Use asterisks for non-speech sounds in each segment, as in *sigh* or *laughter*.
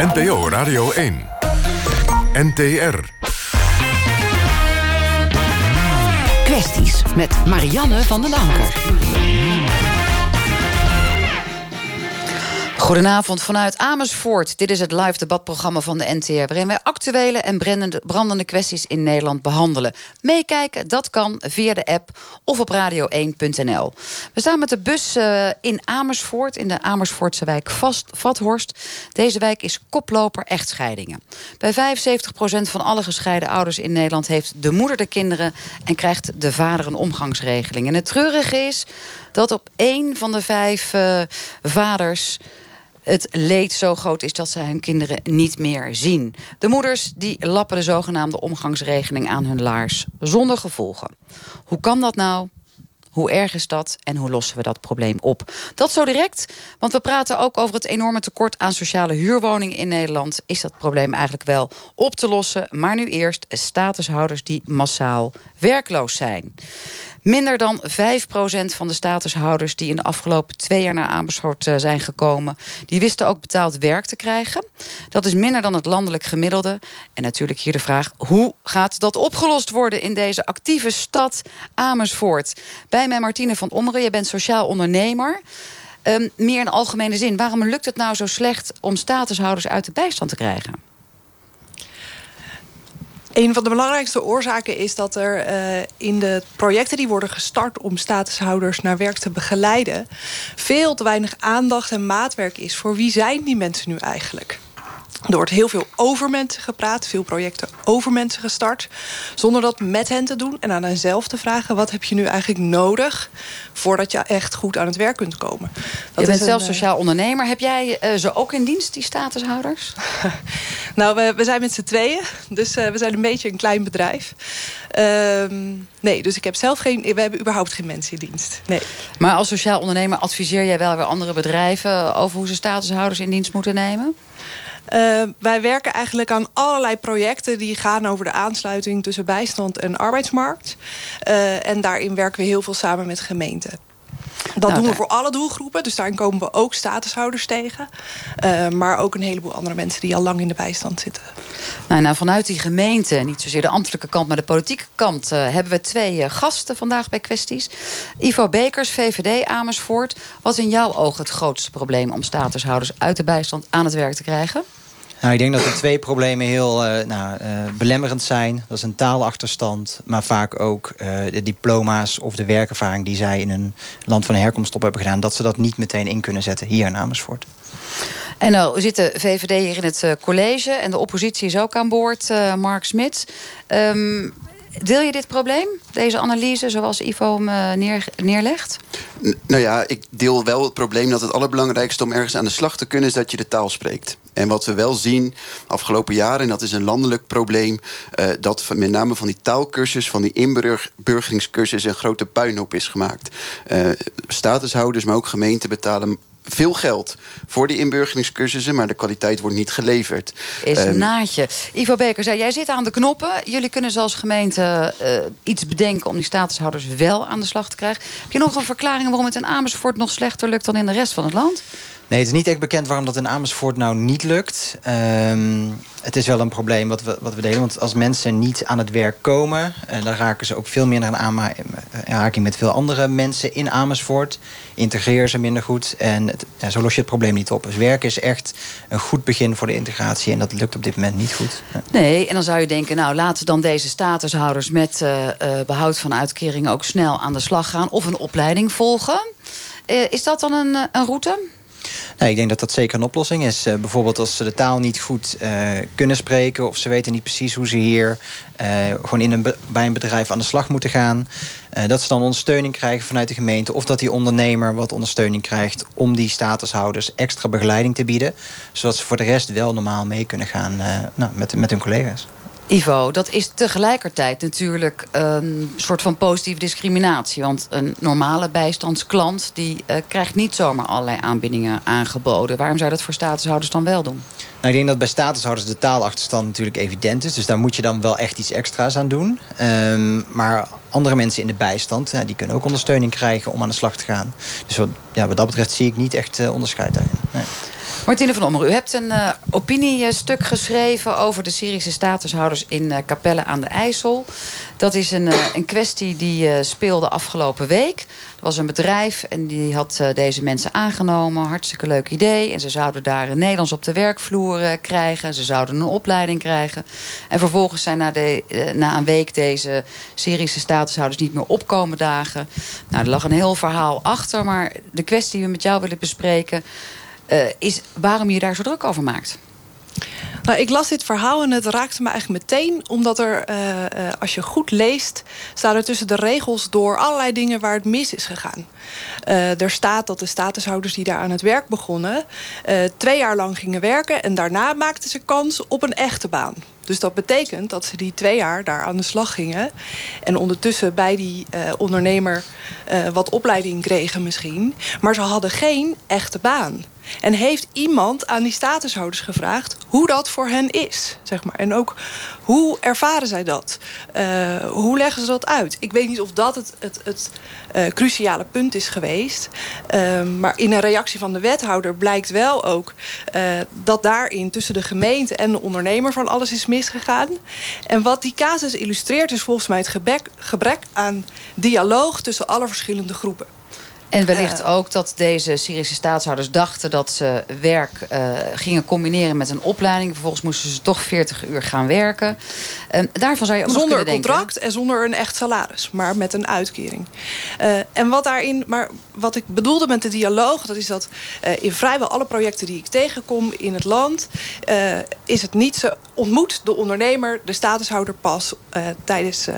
NPO Radio 1. NTR. Kwesties met Marianne van der Lanker. Goedenavond vanuit Amersfoort. Dit is het live debatprogramma van de NTR... waarin wij actuele en brandende, kwesties in Nederland behandelen. Meekijken, dat kan via de app of op radio1.nl. We staan met de bus uh, in Amersfoort, in de Amersfoortse wijk Vast, Vathorst. Deze wijk is koploper echtscheidingen. Bij 75% van alle gescheiden ouders in Nederland... heeft de moeder de kinderen en krijgt de vader een omgangsregeling. En het treurige is dat op één van de vijf uh, vaders het leed zo groot is dat ze hun kinderen niet meer zien. De moeders die lappen de zogenaamde omgangsregeling aan hun laars zonder gevolgen. Hoe kan dat nou? Hoe erg is dat en hoe lossen we dat probleem op? Dat zo direct, want we praten ook over het enorme tekort aan sociale huurwoningen in Nederland. Is dat probleem eigenlijk wel op te lossen? Maar nu eerst statushouders die massaal werkloos zijn. Minder dan 5% van de statushouders die in de afgelopen twee jaar naar Amersfoort eh, zijn gekomen... die wisten ook betaald werk te krijgen. Dat is minder dan het landelijk gemiddelde. En natuurlijk hier de vraag, hoe gaat dat opgelost worden... in deze actieve stad Amersfoort? Bij mij Martine van Ommeren, je bent sociaal ondernemer... Um, meer in algemene zin, waarom lukt het nou zo slecht om statushouders uit de bijstand te krijgen? Een van de belangrijkste oorzaken is dat er uh, in de projecten die worden gestart om statushouders naar werk te begeleiden, veel te weinig aandacht en maatwerk is voor wie zijn die mensen nu eigenlijk. Er wordt heel veel over mensen gepraat, veel projecten over mensen gestart. Zonder dat met hen te doen en aan henzelf te vragen... wat heb je nu eigenlijk nodig voordat je echt goed aan het werk kunt komen. Dat je bent zelf eh, sociaal ondernemer. Heb jij uh, ze ook in dienst, die statushouders? *laughs* nou, we, we, zijn met z'n tweeën. Dus uh, we zijn een beetje een klein bedrijf. Uh, nee, dus ik heb zelf geen... We hebben überhaupt geen mensen in dienst. Nee. Maar als sociaal ondernemer adviseer jij wel weer andere bedrijven... over hoe ze statushouders in dienst moeten nemen? Uh, wij werken eigenlijk aan allerlei projecten... die gaan over de aansluiting tussen bijstand en arbeidsmarkt. Uh, en daarin werken we heel veel samen met gemeenten. Dat nou, doen we voor alle doelgroepen. Dus daarin komen we ook statushouders tegen. Uh, maar ook een heleboel andere mensen die al lang in de bijstand zitten. Nou, nou vanuit die gemeente, niet zozeer de ambtelijke kant... maar de politieke kant, uh, hebben we twee uh, gasten vandaag bij Kwesties. Ivo Bekers, VVD Amersfoort. Wat is in jouw ogen het grootste probleem... om statushouders uit de bijstand aan het werk te krijgen? Nou, ik denk dat er twee problemen heel uh, nou, uh, belemmerend zijn. Dat is een taalachterstand, maar vaak ook uh, de diploma's of de werkervaring die zij in een land van herkomst op hebben gedaan, dat ze dat niet meteen in kunnen zetten hier in Amersfoort. En nou zit de VVD hier in het college en de oppositie is ook aan boord, Mark Smit. Um, Deel je dit probleem, deze analyse, zoals Ivo hem eh, neer, neerlegt? nou ja, ik deel wel het probleem dat het allerbelangrijkste om ergens aan de slag te kunnen is dat je de taal spreekt. En wat we wel zien afgelopen jaren, en dat is een landelijk probleem, uh, dat met name van die taalkursus, van die inburgeringscursus, een grote puinhoop is gemaakt. Uh, statushouders, maar ook gemeenten betalen veel geld voor die inburgeringscursussen... maar de kwaliteit wordt niet geleverd. Is een um, naadje. Ivo Beker zei, jij zit aan de knoppen. Jullie kunnen als gemeente uh, iets bedenken... om die statushouders wel aan de slag te krijgen. Heb je nog een verklaring waarom het in Amersfoort... nog slechter lukt dan in de rest van het land? Nee, het is niet echt bekend waarom dat in Amersfoort nou niet lukt. Um, het is wel een probleem wat we, wat we delen. Want als mensen niet aan het werk komen... Uh, dan raken ze ook veel meer naar een aanraking met veel andere mensen in Amersfoort. Integreren ze minder goed. En het, zo los je het probleem niet op. Dus werk is echt een goed begin voor de integratie. En dat lukt op dit moment niet goed. Nee, en dan zou je denken... nou, laten dan deze statushouders met uh, behoud van uitkeringen... ook snel aan de slag gaan of een opleiding volgen. is dat dan een, een route? Nou, ik denk dat dat zeker een oplossing is. Uh, bijvoorbeeld als ze de taal niet goed uh, kunnen spreken... of ze weten niet precies hoe ze hier uh, gewoon in een bij een bedrijf aan de slag moeten gaan. dat ze dan ondersteuning krijgen vanuit de gemeente... of dat die ondernemer wat ondersteuning krijgt... om die statushouders extra begeleiding te bieden. Zodat ze voor de rest wel normaal mee kunnen gaan nou, met, met hun collega's. Ivo, dat is tegelijkertijd natuurlijk een soort van positieve discriminatie. Want een normale bijstandsklant die uh, krijgt niet zomaar allerlei aanbiedingen aangeboden. Waarom zou dat voor statushouders dan wel doen? Nou, ik denk dat bij statushouders de taalachterstand natuurlijk evident is. Dus daar moet je dan wel echt iets extra's aan doen. Um, maar andere mensen in de bijstand, ja, die kunnen ook ondersteuning krijgen om aan de slag te gaan. Dus wat, ja, wat dat betreft zie ik niet echt uh, onderscheid daarin. Nee. Martine van Ommer, u hebt een uh, opiniestuk geschreven over de Syrische statushouders in uh, Capelle aan de IJssel. Dat is een, uh, een kwestie die speelde afgelopen week. Er was een bedrijf en die had deze mensen aangenomen. Hartstikke leuk idee. En ze zouden daar Nederlands op de werkvloer krijgen. Ze zouden een opleiding krijgen. En vervolgens zijn na, de, na een week deze Syrische statushouders niet meer opkomen dagen. Nou, er lag een heel verhaal achter. Maar de kwestie die we met jou willen bespreken uh, is waarom je daar zo druk over maakt. Nou, ik las dit verhaal en het raakte me eigenlijk meteen. Omdat er, uh, uh, als je goed leest, staan er tussen de regels door allerlei dingen waar het mis is gegaan. Er staat dat de statushouders die daar aan het werk begonnen... twee jaar lang gingen werken en daarna maakten ze kans op een echte baan. Dus dat betekent dat ze die twee jaar daar aan de slag gingen. En ondertussen bij die ondernemer wat opleiding kregen misschien. Maar ze hadden geen echte baan. En heeft iemand aan die statushouders gevraagd hoe dat voor hen is? Zeg maar. En ook hoe ervaren zij dat? Uh, hoe leggen ze dat uit? Ik weet niet of dat het, het, het uh, cruciale punt is geweest. Uh, maar in een reactie van de wethouder blijkt wel ook uh, dat daarin tussen de gemeente en de ondernemer van alles is misgegaan. En wat die casus illustreert is volgens mij het gebrek, gebrek aan dialoog tussen alle verschillende groepen. En wellicht uh, ook dat deze Syrische staatshouders dachten dat ze werk uh, gingen combineren met een opleiding. Vervolgens moesten ze toch 40 uur gaan werken. Uh, daarvan zou je ook zonder contract en zonder een echt salaris, maar met een uitkering. Uh, en wat daarin, maar wat ik bedoelde met de dialoog, dat is dat uh, in vrijwel alle projecten die ik tegenkom in het land, uh, is het niet zo ontmoet de ondernemer, de statushouder pas tijdens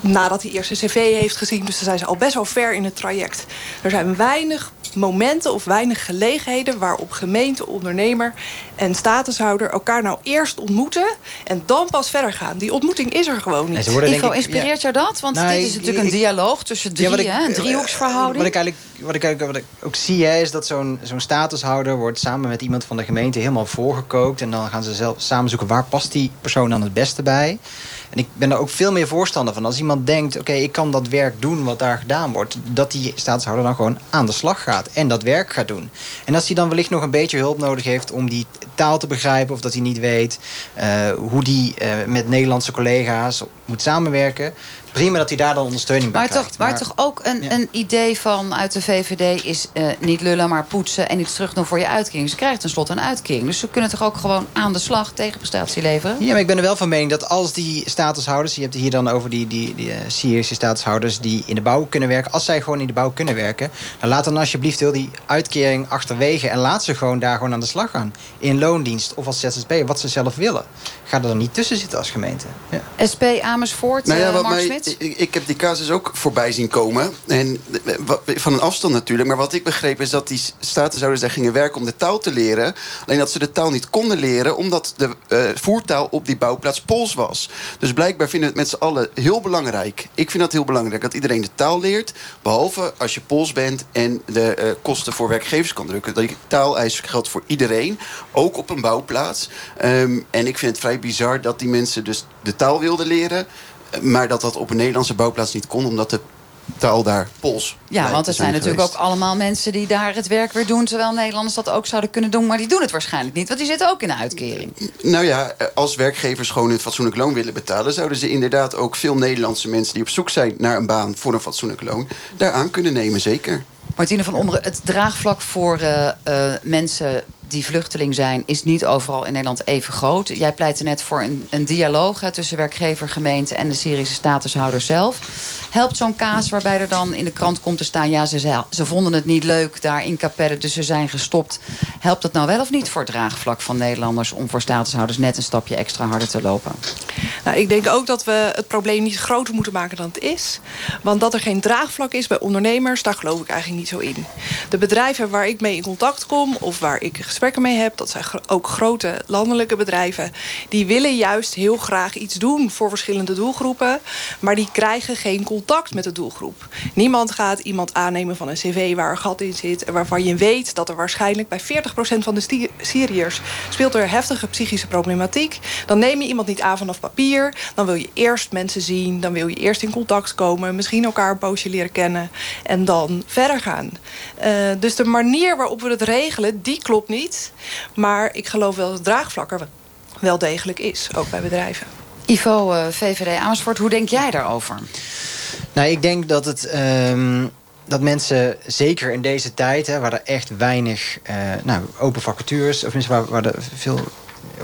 nadat hij eerst een cv heeft gezien. Dus dan zijn ze al best wel ver in het traject. Er zijn weinig momenten of weinig gelegenheden... waarop gemeente, ondernemer en statushouder elkaar nou eerst ontmoeten... en dan pas verder gaan. Die ontmoeting is er gewoon niet. Worden, Ivo, inspireert ja. jou dat? Want nou, dit is natuurlijk ik, een dialoog tussen drie, ja, ik, hè? een driehoeksverhouding. Wat ik eigenlijk, wat ik, eigenlijk, wat ik ook zie, hè, is dat zo'n zo'n statushouder... wordt samen met iemand van de gemeente helemaal voorgekookt... en dan gaan ze zelf samen zoeken waar past die persoon dan het beste bij... En ik ben er ook veel meer voorstander van. Als iemand denkt, oké, ik kan dat werk doen wat daar gedaan wordt... dat die staatshouder dan gewoon aan de slag gaat en dat werk gaat doen. En als hij dan wellicht nog een beetje hulp nodig heeft om die taal te begrijpen... of dat hij niet weet uh, hoe die uh, met Nederlandse collega's moet samenwerken prima dat hij daar dan ondersteuning bij maar krijgt. Toch, maar, maar toch ook een, ja. een idee van uit de VVD is uh, niet lullen, maar poetsen... en iets terug doen voor je uitkering. Ze krijgt tenslotte een uitkering. Dus ze kunnen toch ook gewoon aan de slag tegenprestatie leveren? Ja, maar ik ben er wel van mening dat als die statushouders... je hebt het hier dan over die, die, die uh, Syrische statushouders die in de bouw kunnen werken... als zij gewoon in de bouw kunnen werken... dan laat dan alsjeblieft heel die uitkering achterwege... en laat ze gewoon daar gewoon aan de slag gaan. In loondienst of als ZZP, wat ze zelf willen. Ga er dan niet tussen zitten als gemeente. Ja. SP Amersfoort, nou ja, uh, Mark Smit? Ik, heb die casus ook voorbij zien komen. En van een afstand natuurlijk. Maar wat ik begreep is dat die statushouders daar gingen werken om de taal te leren. Alleen dat ze de taal niet konden leren omdat de uh, voertaal op die bouwplaats Pools was. Dus blijkbaar vinden we het met z'n allen heel belangrijk. Ik vind dat heel belangrijk dat iedereen de taal leert. Behalve als je Pools bent en de uh, kosten voor werkgevers kan drukken. Dat taaleis geldt voor iedereen. Ook op een bouwplaats. Um, en ik vind het vrij bizar dat die mensen dus de taal wilden leren. Maar dat dat op een Nederlandse bouwplaats niet kon, omdat de taal daar Pools. Ja, want er zijn natuurlijk ook allemaal mensen die daar het werk weer doen... terwijl Nederlanders dat ook zouden kunnen doen, maar die doen het waarschijnlijk niet. Want die zitten ook in de uitkering. Nou ja, als werkgevers gewoon een fatsoenlijk loon willen betalen... zouden ze inderdaad ook veel Nederlandse mensen die op zoek zijn naar een baan... voor een fatsoenlijk loon, daaraan kunnen nemen, zeker. Martine van Ommeren, het draagvlak voor uh, uh, mensen die vluchteling zijn, is niet overal in Nederland even groot. Jij pleitte net voor een, een dialoog hè, tussen werkgever, gemeente en de Syrische statushouder zelf. Helpt zo'n kaas waarbij er dan in de krant komt te staan... ja, ze, ze vonden het niet leuk daar in Capelle, dus ze zijn gestopt. Helpt dat nou wel of niet voor het draagvlak van Nederlanders... om voor statushouders net een stapje extra harder te lopen? Nou, ik denk ook dat we het probleem niet groter moeten maken dan het is. Want dat er geen draagvlak is bij ondernemers, daar geloof ik eigenlijk niet zo in. De bedrijven waar ik mee in contact kom... of waar ik gesprekken mee heb, dat zijn ook grote landelijke bedrijven, die willen juist heel graag iets doen voor verschillende doelgroepen, maar die krijgen geen contact met de doelgroep. Niemand gaat iemand aannemen van een cv waar een gat in zit en waarvan je weet dat er waarschijnlijk bij 40% van de Syriërs speelt er heftige psychische problematiek. Dan neem je iemand niet aan vanaf papier, dan wil je eerst mensen zien, dan wil je eerst in contact komen, misschien elkaar een poosje leren kennen en dan verder gaan. Uh, dus de manier waarop we het regelen, die klopt niet. Maar ik geloof wel dat het draagvlak er wel degelijk is, ook bij bedrijven. Ivo, uh, eh, VVD Amersfoort, hoe denk jij daarover? Nou, ik denk dat het... Um dat mensen, zeker in deze tijd, hè, waar er echt weinig uh, nou, open vacatures, of waar, waar er veel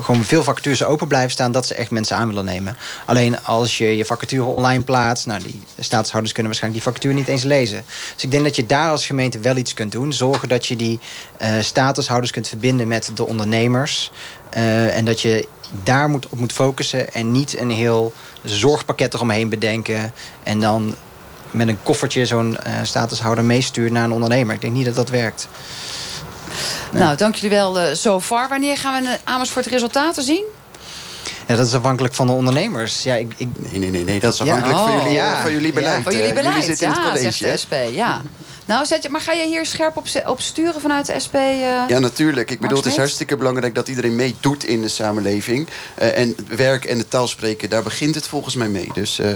gewoon veel vacatures open blijven staan... dat ze echt mensen aan willen nemen. Alleen als je je vacature online plaatst... nou, die staatshouders kunnen waarschijnlijk die vacature niet eens lezen. Dus ik denk dat je daar als gemeente wel iets kunt doen. Zorgen dat je die uh, statushouders kunt verbinden met de ondernemers. Uh, en dat je daar moet, op moet focussen... en niet een heel zorgpakket eromheen bedenken... en dan met een koffertje zo'n uh, statushouder meestuurt naar een ondernemer. Ik denk niet dat dat werkt. Nou, dank jullie wel uh, zo far. Wanneer gaan we in Amersfoort resultaten zien? Ja, dat is afhankelijk van de ondernemers. Ja, ik, ik... Nee, nee, nee, nee, dat is afhankelijk van, jullie, ja. van jullie beleid. Ja, van jullie beleid, jullie zitten in het college, zegt de SP, ja. Nou, zet je, maar ga je hier scherp op, op sturen vanuit de SP? Uh, ja, natuurlijk. Ik bedoel, het is hartstikke belangrijk dat iedereen meedoet in de samenleving. Uh, en werk en de taal spreken, daar begint het volgens mij mee. Dus uh,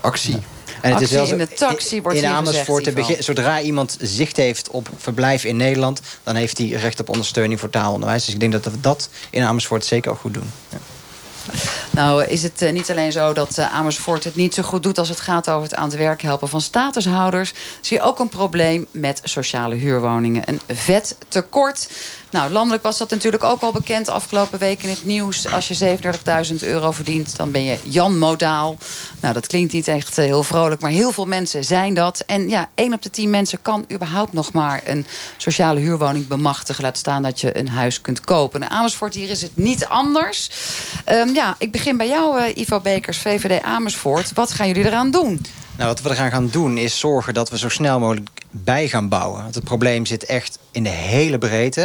actie. En het is in de taxi wordt in Amersfoort, zodra iemand zicht heeft op verblijf in Nederland... dan heeft hij recht op ondersteuning voor taalonderwijs. Dus ik denk dat we dat in Amersfoort zeker ook goed doen. Ja. Nou is het uh, niet alleen zo dat uh, Amersfoort het niet zo goed doet... als het gaat over het aan het werk helpen van statushouders. Zie je ook een probleem met sociale huurwoningen. Een vet tekort. Nou, landelijk was dat natuurlijk ook al bekend afgelopen week in het nieuws. Als je 37.000 euro verdient, dan ben je Jan Modaal. Nou, dat klinkt niet echt eh, heel vrolijk, maar heel veel mensen zijn dat. En ja, 1 op de 10 mensen kan überhaupt nog maar een sociale huurwoning bemachtigen. Laat staan dat je een huis kunt kopen. In Amersfoort hier is het niet anders. Um, ja, ik begin bij jou, uh, Ivo Bekers, VVD Amersfoort. Wat gaan jullie eraan doen? Nou, wat we er gaan doen is zorgen dat we zo snel mogelijk bij gaan bouwen. Want het probleem zit echt in de hele breedte.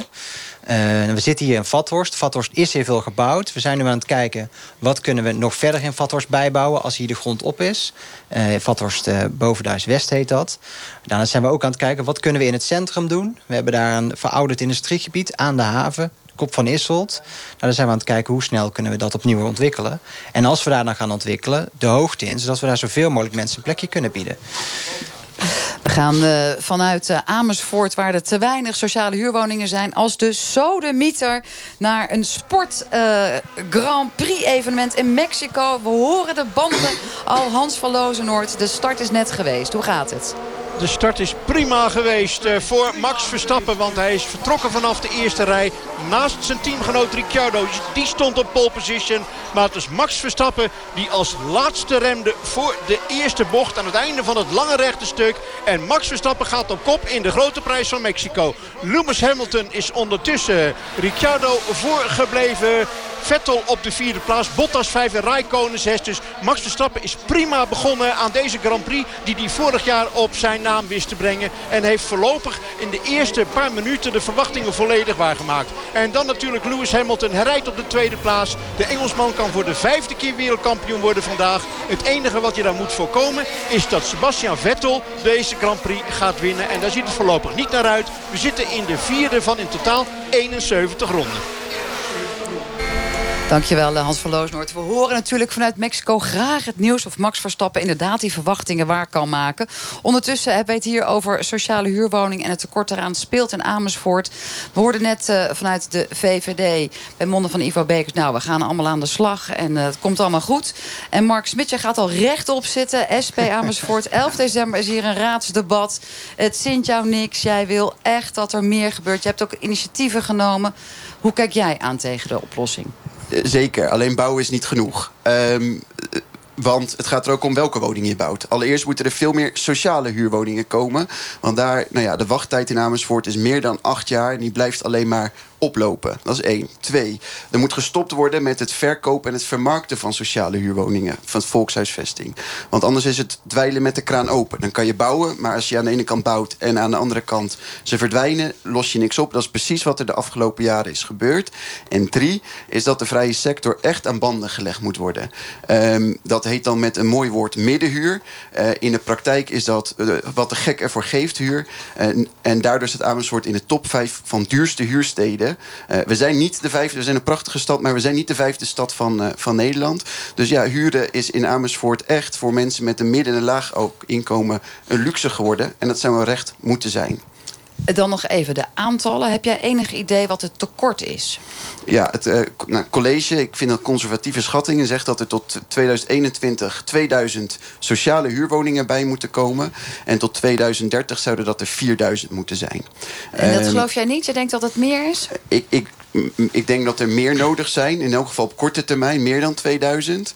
Uh, we zitten hier in Vathorst. Vathorst is heel veel gebouwd. We zijn nu aan het kijken wat kunnen we nog verder in Vathorst bijbouwen als hier de grond op is. Uh, Vathorst uh, Bovenduis West heet dat. Daarna zijn we ook aan het kijken wat kunnen we in het centrum doen. We hebben daar een verouderd industriegebied aan de haven. Kop van Isselt. Nou, dan zijn we aan het kijken hoe snel kunnen we dat opnieuw ontwikkelen. En als we daar dan gaan ontwikkelen, de hoogte in... zodat we daar zoveel mogelijk mensen een plekje kunnen bieden. We gaan uh, vanuit uh, Amersfoort, waar er te weinig sociale huurwoningen zijn... als de sodemieter naar een sport uh, Grand Prix evenement in Mexico. We horen de banden al Hans van Lozenoord. De start is net geweest. Hoe gaat het? De start is prima geweest eh, voor Max Verstappen. Want hij is vertrokken vanaf de eerste rij. Naast zijn teamgenoot Ricciardo. Die stond op pole position. Maar het is Max Verstappen die als laatste remde voor de eerste bocht. Aan het einde van het lange rechte stuk. En Max Verstappen gaat op kop in de grote prijs van Mexico. Lewis Hamilton is ondertussen Ricciardo voorgebleven. Vettel op de vierde plaats. Bottas vijf en Raikkonen zes. Dus Max Verstappen is prima begonnen aan deze Grand Prix. Die hij vorig jaar op zijn naam wist te brengen. En heeft voorlopig in de eerste paar minuten de verwachtingen volledig waargemaakt. En dan natuurlijk Lewis Hamilton. Hij rijdt op de tweede plaats. De Engelsman kan voor de vijfde keer wereldkampioen worden vandaag. Het enige wat je dan moet voorkomen is dat Sebastian Vettel deze Grand Prix gaat winnen. En daar ziet het voorlopig niet naar uit. We zitten in de vierde van in totaal 71 ronden. Dankjewel Hans van Loosnoord. We horen natuurlijk vanuit Mexico graag het nieuws... of Max Verstappen inderdaad die verwachtingen waar kan maken. Ondertussen hebben we het hier over sociale huurwoning... en het tekort eraan speelt in Amersfoort. We hoorden net uh, vanuit de VVD bij monden van Ivo Bekers... nou, we gaan allemaal aan de slag en uh, het komt allemaal goed. En Mark Smit, gaat al rechtop zitten. SP Amersfoort, *laughs* 11 december is hier een raadsdebat. Het zint jou niks. Jij wil echt dat er meer gebeurt. Je hebt ook initiatieven genomen. Hoe kijk jij aan tegen de oplossing? Zeker, alleen bouwen is niet genoeg. Um, Want het gaat er ook om welke woning je bouwt. Allereerst moeten er veel meer sociale huurwoningen komen. Want daar, nou ja, de wachttijd in Amersfoort is meer dan acht jaar. En die blijft alleen maar oplopen. Dat is één. Twee, er moet gestopt worden met het verkopen en het vermarkten van sociale huurwoningen. Van volkshuisvesting. Want anders is het dweilen met de kraan open. Dan kan je bouwen, maar als je aan de ene kant bouwt en aan de andere kant ze verdwijnen, los je niks op. Dat is precies wat er de afgelopen jaren is gebeurd. En drie, is dat de vrije sector echt aan banden gelegd moet worden. Um, dat heet dan met een mooi woord middenhuur. Uh, in de praktijk is dat uh, wat de gek ervoor geeft huur. En daardoor staat Amersfoort in de top 5 van duurste huursteden. Uh, we zijn niet de vijfde, we zijn een prachtige stad, maar we zijn niet de vijfde stad van, uh, van Nederland. Dus ja, huren is in Amersfoort echt voor mensen met een midden- en laag ook inkomen een luxe geworden. En dat zou een recht moeten zijn. Dan nog even de aantallen. Heb jij enig idee wat het tekort is? Ja, het uh, nou, college, ik vind dat conservatieve schattingen... zegt dat er tot 2021 2000 sociale huurwoningen bij moeten komen. En tot 2030 zouden dat er 4000 moeten zijn. En dat uh, geloof jij niet? Je denkt dat het meer is? Ik, ik, ik denk dat er meer nodig zijn. In elk geval op korte termijn meer dan 2000.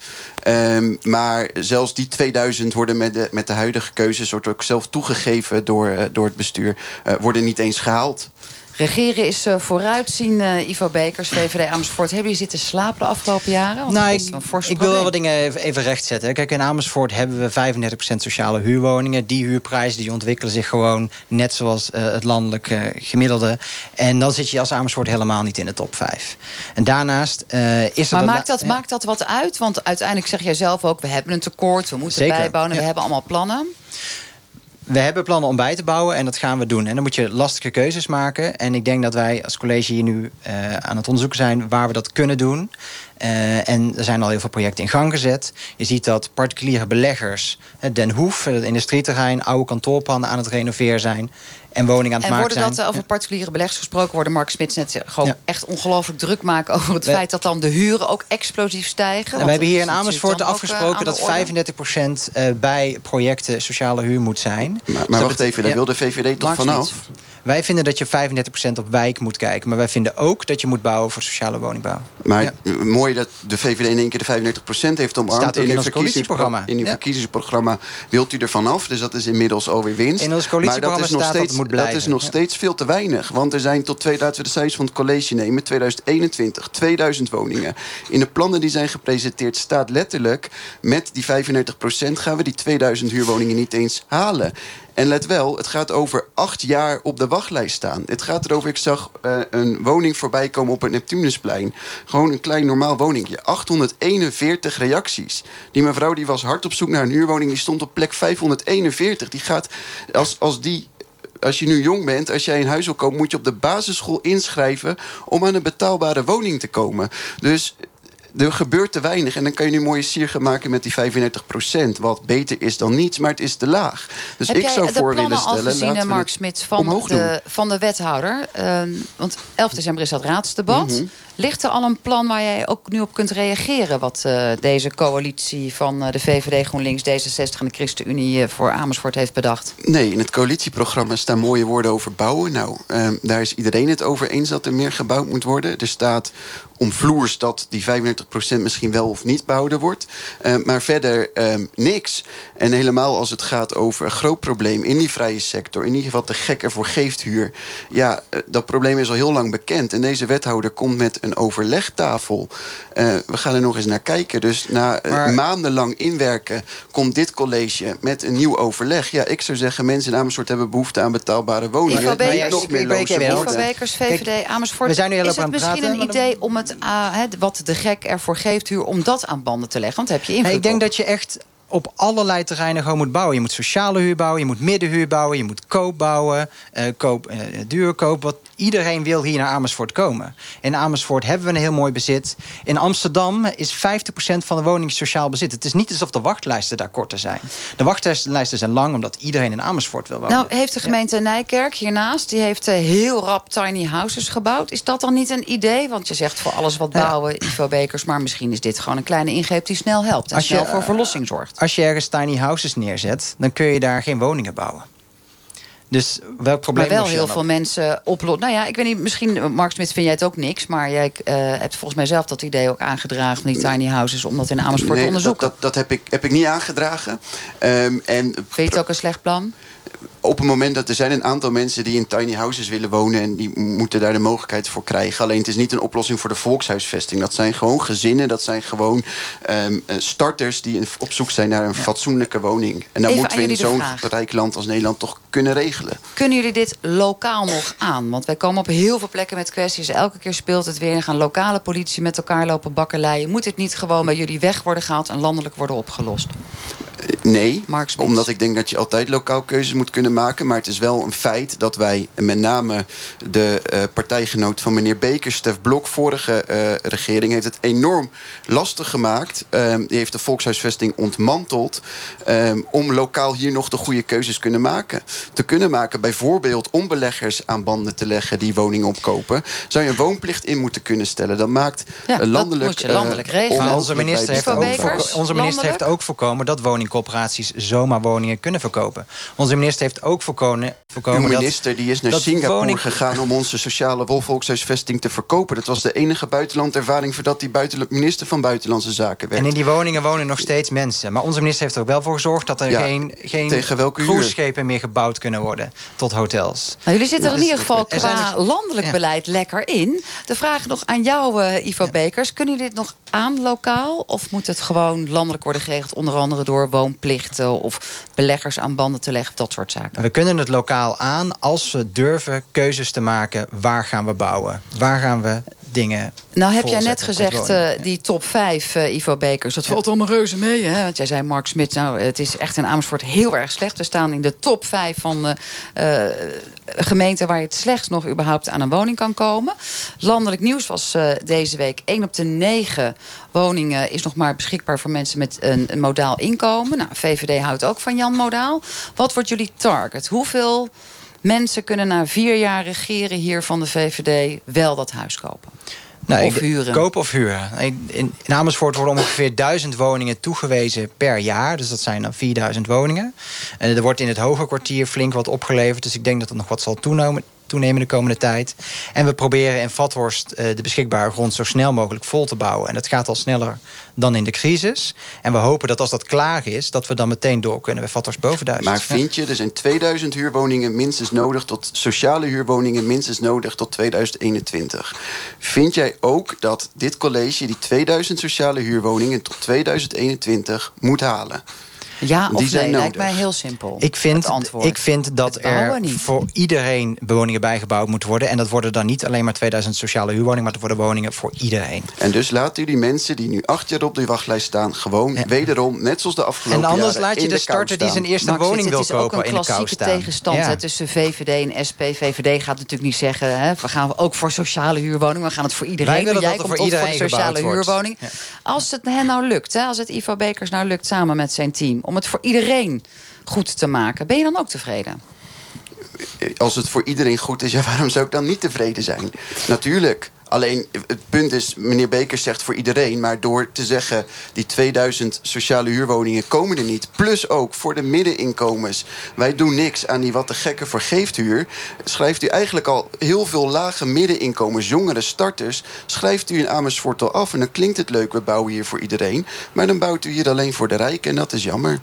Um, maar zelfs die 2000 worden met de, met de huidige keuzes... wordt ook zelf toegegeven door, uh, door het bestuur... Uh, worden niet eens gehaald. Regeren is uh, vooruitzien, uh, Ivo Bekers, VVD Amersfoort. Hebben jullie zitten slapen de afgelopen jaren? Want nou, ik, ik wil wel wat dingen even, even rechtzetten. Kijk, in Amersfoort hebben we 35% sociale huurwoningen. Die huurprijzen die ontwikkelen zich gewoon net zoals uh, het landelijk gemiddelde. En dan zit je als Amersfoort helemaal niet in de top 5. En daarnaast is maar er... maakt dat, maakt dat wat uit? Want uiteindelijk zeg jij zelf ook... we hebben een tekort, we moeten Zeker. bijbouwen... Ja. we hebben allemaal plannen. We hebben plannen om bij te bouwen en dat gaan we doen. En dan moet je lastige keuzes maken. En ik denk dat wij als college hier nu uh, aan het onderzoeken zijn waar we dat kunnen doen. Uh, en er zijn al heel veel projecten in gang gezet. Je ziet dat particuliere beleggers, Den Hoef, het industrieterrein, oude kantoorpanden aan het renoveren zijn. En woningen aan het en maken zijn. En worden dat over particuliere beleggers gesproken worden? Mark Smits net gewoon ja. echt ongelooflijk druk maken over het we, feit dat dan de huren ook explosief stijgen. En we hebben hier in Amersfoort afgesproken dat 35% uh, bij projecten sociale huur moet zijn. Maar, maar wacht even, daar ja. wil de VVD toch Mark vanaf? Smits. Wij vinden dat je 35% op wijk moet kijken. Maar wij vinden ook dat je moet bouwen voor sociale woningbouw. Maar ja. mooi dat de VVD in één keer de 35% heeft omarmd. Staat in, in ons coalitieprogramma. In uw ja. verkiezingsprogramma wilt u er vanaf. Dus dat is inmiddels alweer winst. In ons coalitieprogramma maar dat is nog staat steeds, dat het moet blijven. Dat is nog ja. steeds veel te weinig. Want er zijn tot 2000, we de cijfers van het college nemen... 2021, 2000 woningen. In de plannen die zijn gepresenteerd staat letterlijk... met die 35% gaan we die 2000 huurwoningen niet eens halen. En let wel, het gaat over acht jaar op de wachtlijst staan. Het gaat erover, ik zag uh, een woning voorbij komen op het Neptunusplein. Gewoon een klein normaal woningje. 841 reacties. Die mevrouw die was hard op zoek naar een huurwoning. Die stond op plek 541. Die gaat, als, als die als je nu jong bent, als jij een huis wil kopen... moet je op de basisschool inschrijven om aan een betaalbare woning te komen. Dus er gebeurt te weinig. En dan kan je nu mooie sier gaan maken met die 35 procent. Wat beter is dan niets, maar het is te laag. Dus Heb ik zou voor willen stellen... Heb jij gezien, Mark Smits, van de, van de wethouder? Uh, want 11 december is dat raadsdebat. Mm -hmm. Ligt er al een plan waar jij ook nu op kunt reageren... wat uh, deze coalitie van uh, de VVD, GroenLinks, D66 en de ChristenUnie... Uh, voor Amersfoort heeft bedacht? Nee, in het coalitieprogramma staan mooie woorden over bouwen. Nou, ehm, daar is iedereen het over eens dat er meer gebouwd moet worden. Er staat omvloers dat die 35% misschien wel of niet behouden wordt. Uh, maar verder um, niks. En helemaal als het gaat over een groot probleem in die vrije sector... in ieder geval de gek ervoor geeft huur. Ja, dat probleem is al heel lang bekend. En deze wethouder komt met een overlegtafel. Uh, we gaan er nog eens naar kijken. Dus na maar... maandenlang inwerken komt dit college met een nieuw overleg. Ja, ik zou zeggen, mensen in Amersfoort hebben behoefte aan betaalbare woningen. Ivo Bekers, nog meer loze Ivo Bekers VVD, Amersfoort. We zijn nu heel is het aan het misschien praten, een idee om het, uh, wat de gek ervoor geeft, huur, om dat aan banden te leggen? Want heb je invloed nee, Ik denk op. dat je echt op allerlei terreinen gewoon moet bouwen. Je moet sociale huur bouwen, je moet middenhuur bouwen... je moet koop bouwen, uh, koop, uh, duurkoop. Wat iedereen wil hier naar Amersfoort komen. In Amersfoort hebben we een heel mooi bezit. In Amsterdam is 50% van de woningen sociaal bezit. Het is niet alsof de wachtlijsten daar korter zijn. De wachtlijsten zijn lang omdat iedereen in Amersfoort wil wonen. Nou, heeft de gemeente ja. Nijkerk hiernaast... die heeft uh, heel rap tiny houses gebouwd. Is dat dan niet een idee? Want je zegt voor alles wat bouwen. Ivo Bekers... maar misschien is dit gewoon een kleine ingreep die snel helpt... en Als snel je, voor verlossing zorgt. Als je ergens tiny houses neerzet, dan kun je daar geen woningen bouwen. Dus welk probleem Maar wel heel veel op? mensen oplossen. Nou ja, ik weet niet, misschien, Mark Smit, vind jij het ook niks. Maar jij eh, hebt volgens mij zelf dat idee ook aangedragen van die tiny houses. Om dat in Amersfoort te Nee, dat, onderzoeken. dat, dat heb, ik, heb ik niet aangedragen. Ehm, en Vind je het ook een slecht plan? Op het moment dat er zijn een aantal mensen die in tiny houses willen wonen... en die moeten daar de mogelijkheid voor krijgen. Alleen het is niet een oplossing voor de volkshuisvesting. Dat zijn gewoon gezinnen, dat zijn gewoon ehm, eh, starters... die op zoek zijn naar een fatsoenlijke woning. En dat Even moeten we in zo'n rijk land als Nederland toch kunnen regelen. Kunnen jullie dit lokaal nog aan? Want wij komen op heel veel plekken met kwesties. Elke keer speelt het weer. En gaan lokale politie met elkaar lopen bakkeleien. Moet het niet gewoon bij jullie weg worden gehaald... en landelijk worden opgelost? Nee, omdat ik denk dat je altijd lokaal keuzes moet kunnen maken. Maar het is wel een feit dat wij, met name de eh, partijgenoot van meneer Beker, Stef Blok, vorige eh, regering, heeft het enorm lastig gemaakt. Ehm, die heeft de volkshuisvesting ontmanteld. ehm, om lokaal hier nog de goede keuzes kunnen maken. Te kunnen maken, bijvoorbeeld om beleggers aan banden te leggen die woningen opkopen. Zou je een woonplicht in moeten kunnen stellen. Dat maakt Ja, eh, dat landelijk. moet je landelijk eh, regelen. Onze minister, heeft ook, onze minister heeft landelijk? ook voorkomen dat woningcorporaties zomaar woningen kunnen verkopen. Onze minister heeft ook voorkomen, Uw voorkomen dat... minister die is naar Singapore woning- gegaan om onze sociale volkshuisvesting te verkopen. Dat was de enige buitenlandervaring voordat hij buitenla- minister van Buitenlandse Zaken werd. En in die woningen wonen nog steeds mensen. Maar onze minister heeft er ook wel voor gezorgd dat er Ja, geen, geen tegen welke huur? cruiseschepen meer gebouwd kunnen worden tot hotels. Nou, jullie zitten er in ieder geval qua landelijk ja. beleid lekker in. De vraag nog aan jou, eh, Ivo Bekers. Kunnen jullie dit nog aan lokaal? Of moet het gewoon landelijk worden geregeld... onder andere door woonplichten of beleggers aan banden te leggen... dat soort zaken? We kunnen het lokaal aan als we durven keuzes te maken. Waar gaan we bouwen? Waar gaan we dingen Nou heb jij net gezegd, eh, die top 5, eh, Ivo Bekers... dat valt allemaal reuze mee, hè? Want jij zei, Mark Smit, nou, het is echt in Amersfoort heel erg slecht. We staan in de top 5 van eh, eh, gemeenten... waar je het slechtst nog überhaupt aan een woning kan komen. Landelijk nieuws was eh, deze week... 1 op de 9 woningen is nog maar beschikbaar... voor mensen met een, een modaal inkomen. Nou, VVD houdt ook van Jan Modaal. Wat wordt jullie target? Hoeveel mensen kunnen na vier jaar regeren hier van de VVD... wel dat huis kopen? Of huren. Kopen of huren. In, Amersfoort worden ongeveer *laughs* 1000 woningen toegewezen per jaar. Dus dat zijn dan 4000 woningen. En er wordt in het hoge kwartier flink wat opgeleverd. Dus ik denk dat het nog wat zal toenemen, toenemen de komende tijd. En we proberen in Vathorst eh, de beschikbare grond zo snel mogelijk vol te bouwen. En dat gaat al sneller dan in de crisis. En we hopen dat als dat klaar is, dat we dan meteen door kunnen bij Vathorst boven 1000. Maar vind je, er zijn 2000 huurwoningen minstens nodig... tot sociale huurwoningen minstens nodig tot 2021. Vind jij ook dat dit college die 2000 sociale huurwoningen... tot 2021 moet halen? Ja Die of zijn nee, nodig. lijkt mij heel simpel. Ik vind, het antwoord. ik vind dat Het er niet. voor iedereen woningen bijgebouwd moeten worden. En dat worden dan niet alleen maar 2000 sociale huurwoningen... maar dat worden woningen voor iedereen. En dus laten jullie mensen die nu acht jaar op de wachtlijst staan... gewoon wederom, net zoals de afgelopen En anders jaren, laat je de kou starter die zijn eerste Max, woning het, wil het is ook kopen een in de kou klassieke staan. tegenstand Ja. hè, tussen VVD en SP. VVD gaat natuurlijk niet zeggen... Hè, we gaan ook voor sociale huurwoningen. We gaan het voor iedereen Wij willen doen. Jij dat er komt voor de iedereen sociale huurwoning. Ja. Als het hen nou lukt, hè, als het Ivo Bekers nou lukt samen met zijn team... om het voor iedereen goed te maken, ben je dan ook tevreden? als het voor iedereen goed is, ja, waarom zou ik dan niet tevreden zijn? Natuurlijk. Alleen het punt is, meneer Bekers zegt voor iedereen... maar door te zeggen, die 2000 sociale huurwoningen komen er niet... plus ook voor de middeninkomens... wij doen niks aan die wat de gekke vergeefhuur... schrijft u eigenlijk al heel veel lage middeninkomens... jongere starters, schrijft u in Amersfoort al af... en dan klinkt het leuk, we bouwen hier voor iedereen... maar dan bouwt u hier alleen voor de rijken en dat is jammer.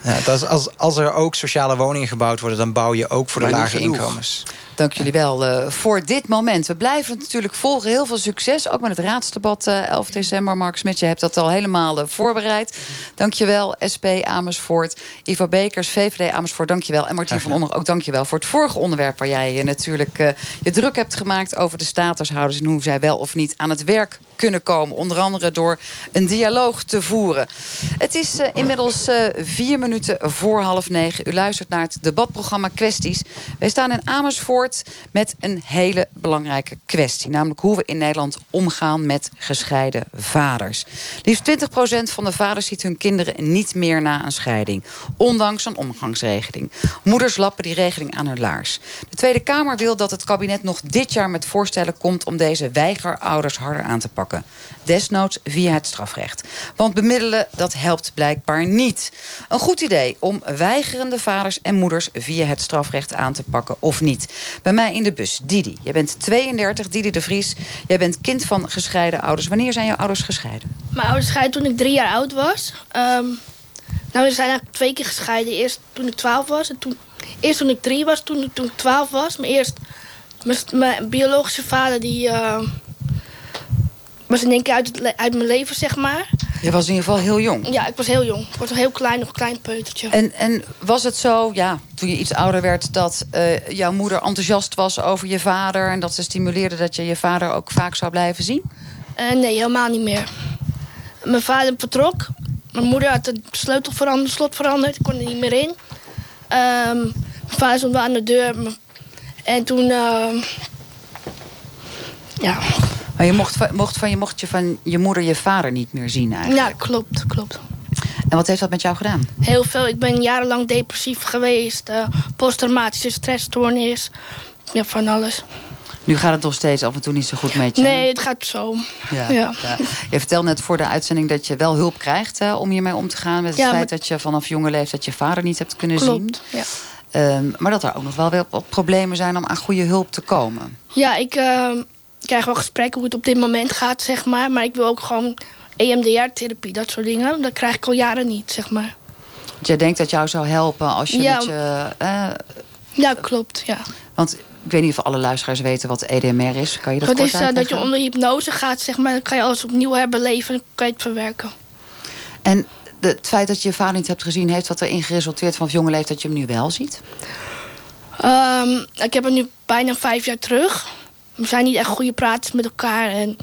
Ja, dat is als, als er ook sociale woningen gebouwd worden... dan bouw je ook voor de Maar lage inkomens. Dank jullie wel eh, voor dit moment. We blijven het natuurlijk volgen. Heel veel succes. Ook met het raadsdebat eh 11 december. Mark Smit, je hebt dat al helemaal eh, voorbereid. Dank je wel. SP Amersfoort. Ivo Bekers, VVD Amersfoort. Dank je wel. En Martien van Onder ook dank je wel voor het vorige onderwerp... waar jij eh, natuurlijk je druk hebt gemaakt over de statushouders... en hoe zij wel of niet aan het werk kunnen komen. Onder andere door een dialoog te voeren. Het is eh, inmiddels eh, vier minuten voor half negen. U luistert naar het debatprogramma Kwesties. Wij staan in Amersfoort met een hele belangrijke kwestie. Namelijk hoe we in Nederland omgaan met gescheiden vaders. Liefst 20% van de vaders ziet hun kinderen niet meer na een scheiding. Ondanks een omgangsregeling. Moeders lappen die regeling aan hun laars. De Tweede Kamer wil dat het kabinet nog dit jaar met voorstellen komt... om deze weigerouders harder aan te pakken. Desnoods via het strafrecht. Want bemiddelen, dat helpt blijkbaar niet. Een goed idee om weigerende vaders en moeders... via het strafrecht aan te pakken of niet. Bij mij in de bus, Didi. Jij bent 32, Didi de Vries. Jij bent kind van gescheiden ouders. Wanneer zijn jouw ouders gescheiden? Mijn ouders scheiden toen ik drie jaar oud was. Um, nou, we zijn eigenlijk twee keer gescheiden. Eerst toen ik twaalf was. En toen, eerst toen ik drie was, toen, toen ik twaalf was. Maar eerst mijn, biologische vader die... Uh, was in één keer uit, uit mijn leven, zeg maar. Je was in ieder geval heel jong. Ja, ik was heel jong. Ik was nog heel klein, nog een klein peutertje. En, en was het zo, ja, toen je iets ouder werd... dat uh, jouw moeder enthousiast was over je vader... en dat ze stimuleerde dat je je vader ook vaak zou blijven zien? Uh, nee, helemaal niet meer. Mijn vader vertrok. Mijn moeder had de sleutel veranderd, slot veranderd. Ik kon er niet meer in. Um, mijn vader stond wel aan de deur. En toen... Ja, maar je mocht, mocht, van, je, mocht je van je moeder je vader niet meer zien eigenlijk? Ja, klopt, klopt. En wat heeft dat met jou gedaan? Heel veel. Ik ben jarenlang depressief geweest. Uh, posttraumatische stressstoornis. Ja, van alles. Nu gaat het nog steeds af en toe niet zo goed met je? Nee, het gaat zo. Ja, ja. ja. Je vertelde net voor de uitzending dat je wel hulp krijgt... Hè, om hiermee om te gaan met het ja, feit dat je vanaf jonge leeftijd... je vader niet hebt kunnen klopt, zien. Ja. Um, maar dat er ook nog wel weer wat problemen zijn om aan goede hulp te komen. Ja, ik... Uh, ik krijg wel gesprekken hoe het op dit moment gaat, zeg maar. Maar ik wil ook gewoon EMDR-therapie, dat soort dingen. Dat krijg ik al jaren niet, zeg maar. Jij denkt dat jou zou helpen als je ja, je... Uh, ja, klopt, ja. Want ik weet niet of alle luisteraars weten wat EDMR is. Kan je dat, dat is uh, dat je onder hypnose gaat, zeg maar. Dan kan je alles opnieuw herbeleven en kan je het verwerken. En de, het feit dat je je vader niet hebt gezien... heeft wat erin geresulteerd van jonge leeftijd dat je hem nu wel ziet? Um, ik heb hem nu bijna vijf jaar terug we zijn niet echt goede praters met elkaar. En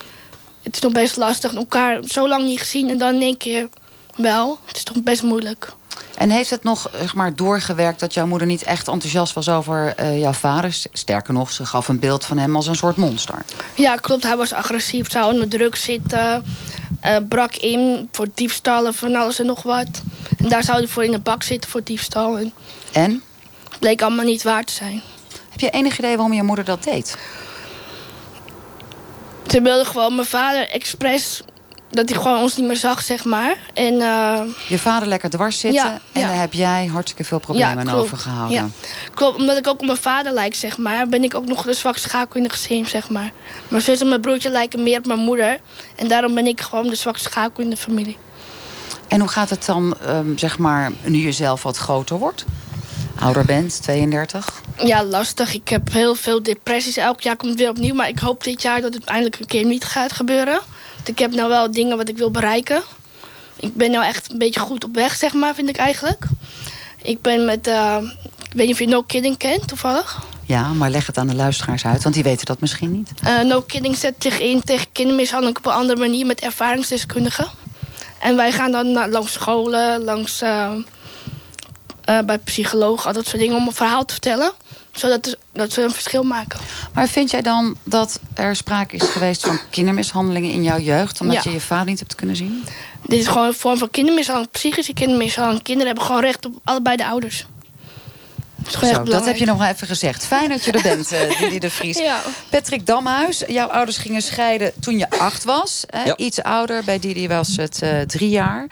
het is nog best lastig. Elkaar zo lang niet gezien en dan in één keer wel. Het is toch best moeilijk. En heeft het nog zeg maar, doorgewerkt dat jouw moeder niet echt enthousiast was over uh, jouw vader? Sterker nog, ze gaf een beeld van hem als een soort monster. Ja, klopt. Hij was agressief, zou onder druk zitten. Uh, brak in voor diefstallen, van alles en nog wat. En daar zou hij voor in de bak zitten voor diefstal. En? en? Bleek allemaal niet waar te zijn. Heb je enig idee waarom je moeder dat deed? Ze wilde gewoon mijn vader expres dat hij gewoon ons niet meer zag, zeg maar. En, uh, je vader lekker dwars zitten ja, en ja. daar heb jij hartstikke veel problemen aan overgehouden. Ja, klopt. Omdat ik ook op mijn vader lijk, zeg maar, ben ik ook nog de zwakste schakel in het gezin, zeg maar. Mijn zus en mijn broertje lijken meer op mijn moeder. En daarom ben ik gewoon de zwakste schakel in de familie. En hoe gaat het dan, um, zeg maar, nu je zelf wat groter wordt? Ouder bent, 32? Ja, lastig. Ik heb heel veel depressies. Elk jaar komt het weer opnieuw. Maar ik hoop dit jaar dat het eindelijk een keer niet gaat gebeuren. Want ik heb nou wel dingen wat ik wil bereiken. Ik ben nou echt een beetje goed op weg, zeg maar, vind ik eigenlijk. Ik ben met... Uh, ik weet niet of je No Kidding kent, toevallig. Ja, maar leg het aan de luisteraars uit, want die weten dat misschien niet. Uh, no Kidding zet zich in tegen kindermishandeling op een andere manier... met ervaringsdeskundigen. En wij gaan dan naar, langs scholen, langs... Uh, uh, bij psychologen, al dat soort dingen, om een verhaal te vertellen. Zodat dat ze een verschil maken. Maar vind jij dan dat er sprake is geweest van kindermishandelingen in jouw jeugd... omdat Ja. je je vader niet hebt kunnen zien? Dit is gewoon een vorm van kindermishandeling, psychische kindermishandeling. Kinderen hebben gewoon recht op allebei de ouders. Dat Zo, heb je nog wel even gezegd. Fijn dat je er bent, eh, *laughs* Didi de Vries. Ja. Patrick Damhuis, jouw ouders gingen scheiden toen je acht was. Hè? Ja. Iets ouder, bij Didi was het eh, drie jaar.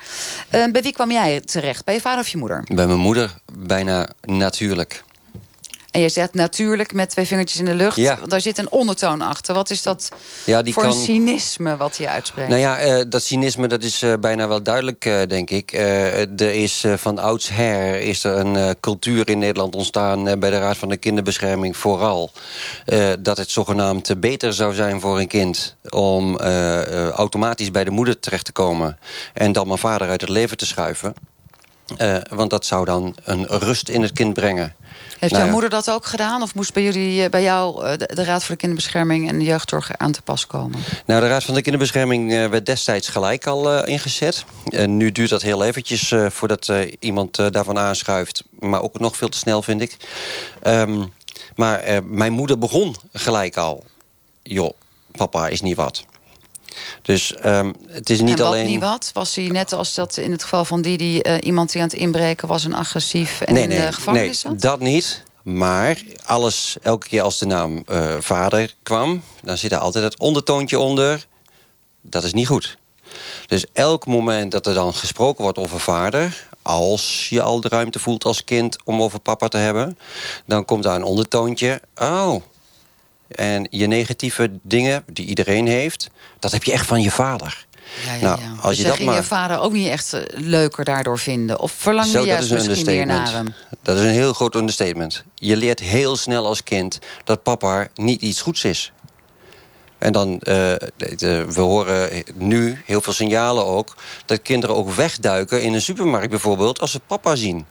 Eh, bij wie kwam jij terecht? Bij je vader of je moeder? Bij mijn moeder bijna natuurlijk. En je zegt natuurlijk met twee vingertjes in de lucht. Ja. Daar zit een ondertoon achter. Wat is dat Ja, die voor kan... een cynisme wat hij uitspreekt? Nou ja, eh, dat cynisme dat is eh, bijna wel duidelijk, eh, denk ik. Er is van oudsher is er een cultuur in Nederland ontstaan... bij de Raad van de Kinderbescherming vooral... dat het zogenaamd beter zou zijn voor een kind... om automatisch bij de moeder terecht te komen... en dan mijn vader uit het leven te schuiven. Want dat zou dan een rust in het kind brengen. Heeft Nou jouw moeder dat ook gedaan? Of moest bij, jullie, eh, bij jou eh, de, de Raad voor de Kinderbescherming en de Jeugdzorg aan te pas komen? Nou, de Raad van de Kinderbescherming eh, werd destijds gelijk al ingezet. En nu duurt dat heel eventjes voordat iemand daarvan aanschuift. Maar ook nog veel te snel, vind ik. Ehm, Maar mijn moeder begon gelijk al. Joh, papa is niet wat. Dus um, het is niet en wat alleen... niet wat? Was hij net als dat in het geval van die... die uh, iemand die aan het inbreken was en agressief en nee, in nee, de gevangenis nee, zat? dat niet. Maar alles, elke keer als de naam uh, vader kwam... dan zit er altijd het ondertoontje onder. Dat is niet goed. Dus elk moment dat er dan gesproken wordt over vader... als je al de ruimte voelt als kind om over papa te hebben... dan komt daar een ondertoontje. Oh, en je negatieve dingen die iedereen heeft... dat heb je echt van je vader. Ja, ja, nou, ja. als dus je dat ging maar... je vader ook niet echt eh, leuker daardoor vinden? Of verlang je Zo, juist misschien meer naar hem? Dat is een heel groot understatement. Je leert heel snel als kind dat papa niet iets goeds is. En dan, uh, de, we horen nu heel veel signalen ook... dat kinderen ook wegduiken in een supermarkt bijvoorbeeld... als ze papa zien.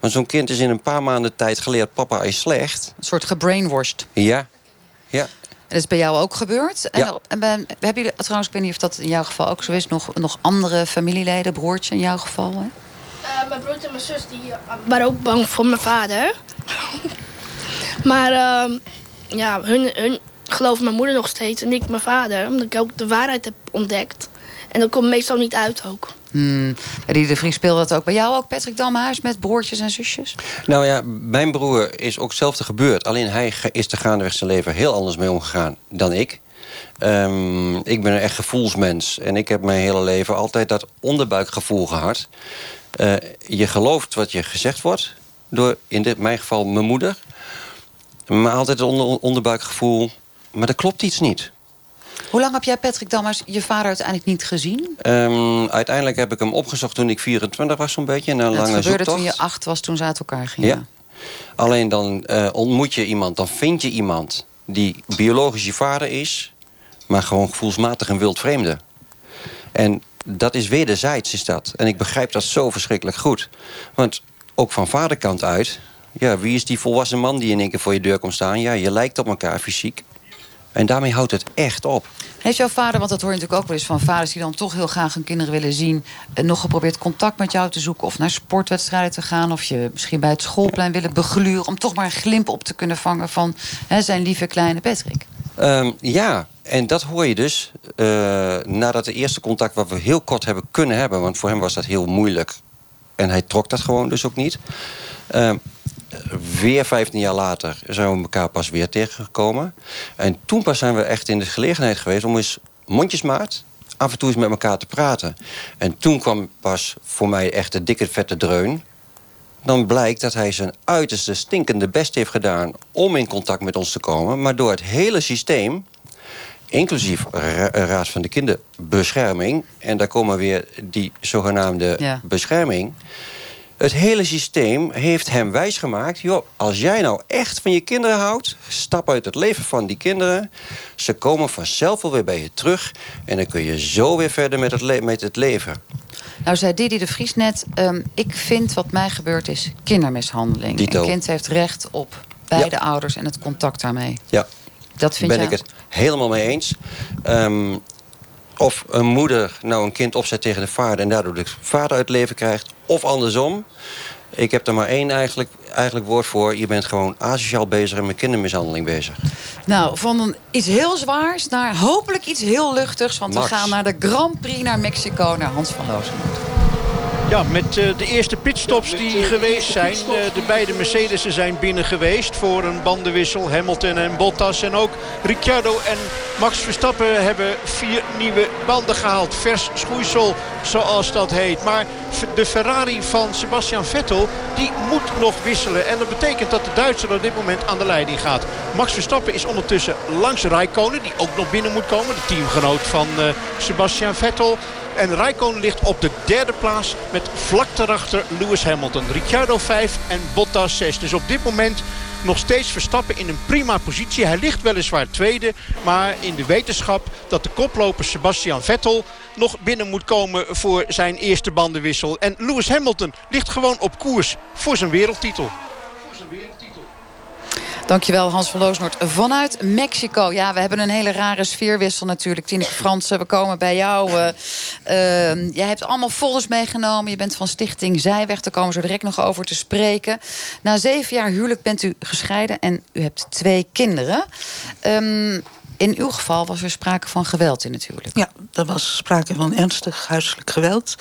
Want zo'n kind is in een paar maanden tijd geleerd... papa is slecht. Een soort gebrainwashed. Ja, ja. En dat is bij jou ook gebeurd. En, Ja. en ben, hebben jullie, trouwens, ik weet niet of dat in jouw geval ook zo is... nog, nog andere familieleden, broertje in jouw geval? Hè? Eh, mijn broer en mijn zus die, eh, waren ook bang voor mijn vader. *laughs* maar ehm, ja, hun, hun geloven mijn moeder nog steeds en ik mijn vader. Omdat ik ook de waarheid heb ontdekt. En dat komt meestal niet uit ook. Hmm. Die de Vries speelde dat ook bij jou ook, Patrick Damhuis... met broertjes en zusjes? Nou ja, mijn broer is ook hetzelfde gebeurd. Alleen hij is er gaandeweg zijn leven heel anders mee omgegaan dan ik. Ehm, ik ben een echt gevoelsmens. En ik heb mijn hele leven altijd dat onderbuikgevoel gehad. Eh, je gelooft wat je gezegd wordt. Door, in dit, mijn geval, mijn moeder. Maar altijd het onder, onderbuikgevoel. Maar er klopt iets niet. Hoe lang heb jij, Patrick Damhuis, je vader uiteindelijk niet gezien? Ehm, uiteindelijk heb ik hem opgezocht toen ik 24 was, zo'n beetje. Na een lange gebeurde zoektocht. toen je acht was, toen ze uit elkaar gingen. Ja. Alleen dan eh, ontmoet je iemand, dan vind je iemand die biologisch je vader is, maar gewoon gevoelsmatig een wild vreemde. En dat is wederzijds, is dat. En ik begrijp dat zo verschrikkelijk goed. Want ook van vaderkant uit, ja, wie is die volwassen man die in één keer voor je deur komt staan? Ja, je lijkt op elkaar fysiek. En daarmee houdt het echt op. Heeft jouw vader, want dat hoor je natuurlijk ook wel eens van vaders... die dan toch heel graag hun kinderen willen zien... eh, nog geprobeerd contact met jou te zoeken... of naar sportwedstrijden te gaan... of je misschien bij het schoolplein willen begluren... om toch maar een glimp op te kunnen vangen van hè, zijn lieve kleine Patrick? Ehm, ja, en dat hoor je dus eh, nadat de eerste contact... wat we heel kort hebben kunnen hebben... want voor hem was dat heel moeilijk. En hij trok dat gewoon dus ook niet. Ehm, weer 15 jaar later zijn we elkaar pas weer tegengekomen. En toen pas zijn we echt in de gelegenheid geweest... om eens mondjesmaat af en toe eens met elkaar te praten. En toen kwam pas voor mij echt de dikke vette dreun dan blijkt dat hij zijn uiterste stinkende best heeft gedaan... om in contact met ons te komen. Maar door het hele systeem, inclusief ra Raad van de Kinderbescherming... en daar komen weer die zogenaamde Ja. bescherming... Het hele systeem heeft hem wijsgemaakt... joh, als jij nou echt van je kinderen houdt... stap uit het leven van die kinderen. Ze komen vanzelf wel weer bij je terug... en dan kun je zo weer verder met het, met het leven. Nou zei Didi de Vries net... ehm, ik vind wat mij gebeurd is kindermishandeling. Dito. Een kind heeft recht op beide ouders en het contact daarmee. Ja, Dat vind ben jij? ik het helemaal mee eens. Ehm, of een moeder nou een kind opzet tegen de vader... en daardoor de vader uit het leven krijgt, of andersom. Ik heb er maar één eigenlijk, eigenlijk woord voor. Je bent gewoon asociaal bezig en met kindermishandeling bezig. Nou, van iets heel zwaars naar hopelijk iets heel luchtigs. Want Max. we gaan naar de Grand Prix naar Mexico, naar Hans van Loosenhout. Ja, met eh, de eerste pitstops die geweest zijn. Eh, de beide Mercedes'en zijn binnen geweest voor een bandenwissel. Hamilton en Bottas. En ook Ricciardo en Max Verstappen hebben vier nieuwe banden gehaald. Vers schoeisel, zoals dat heet. Maar de Ferrari van Sebastian Vettel, die moet nog wisselen. En dat betekent dat de Duitser op dit moment aan de leiding gaat. Max Verstappen is ondertussen langs Raikkonen, die ook nog binnen moet komen. De teamgenoot van eh, Sebastian Vettel. En Raikkonen ligt op de derde plaats met vlak daarachter Lewis Hamilton. Ricciardo 5 en Bottas 6. Dus op dit moment nog steeds Verstappen in een prima positie. Hij ligt weliswaar tweede, maar in de wetenschap dat de koploper Sebastian Vettel nog binnen moet komen voor zijn eerste bandenwissel. En Lewis Hamilton ligt gewoon op koers voor zijn wereldtitel. Dankjewel Hans van Loosnoord vanuit Mexico. Ja, we hebben een hele rare sfeerwissel natuurlijk. Tineke Fransen, we komen bij jou. Uh, uh, jij hebt allemaal folders meegenomen. Je bent van Stichting Zijweg. Daar komen we zo direct nog over te spreken. Na zeven jaar huwelijk bent u gescheiden en u hebt twee kinderen. Um, in uw geval was er sprake van geweld in het huwelijk. Ja, er was sprake van ernstig huiselijk geweld.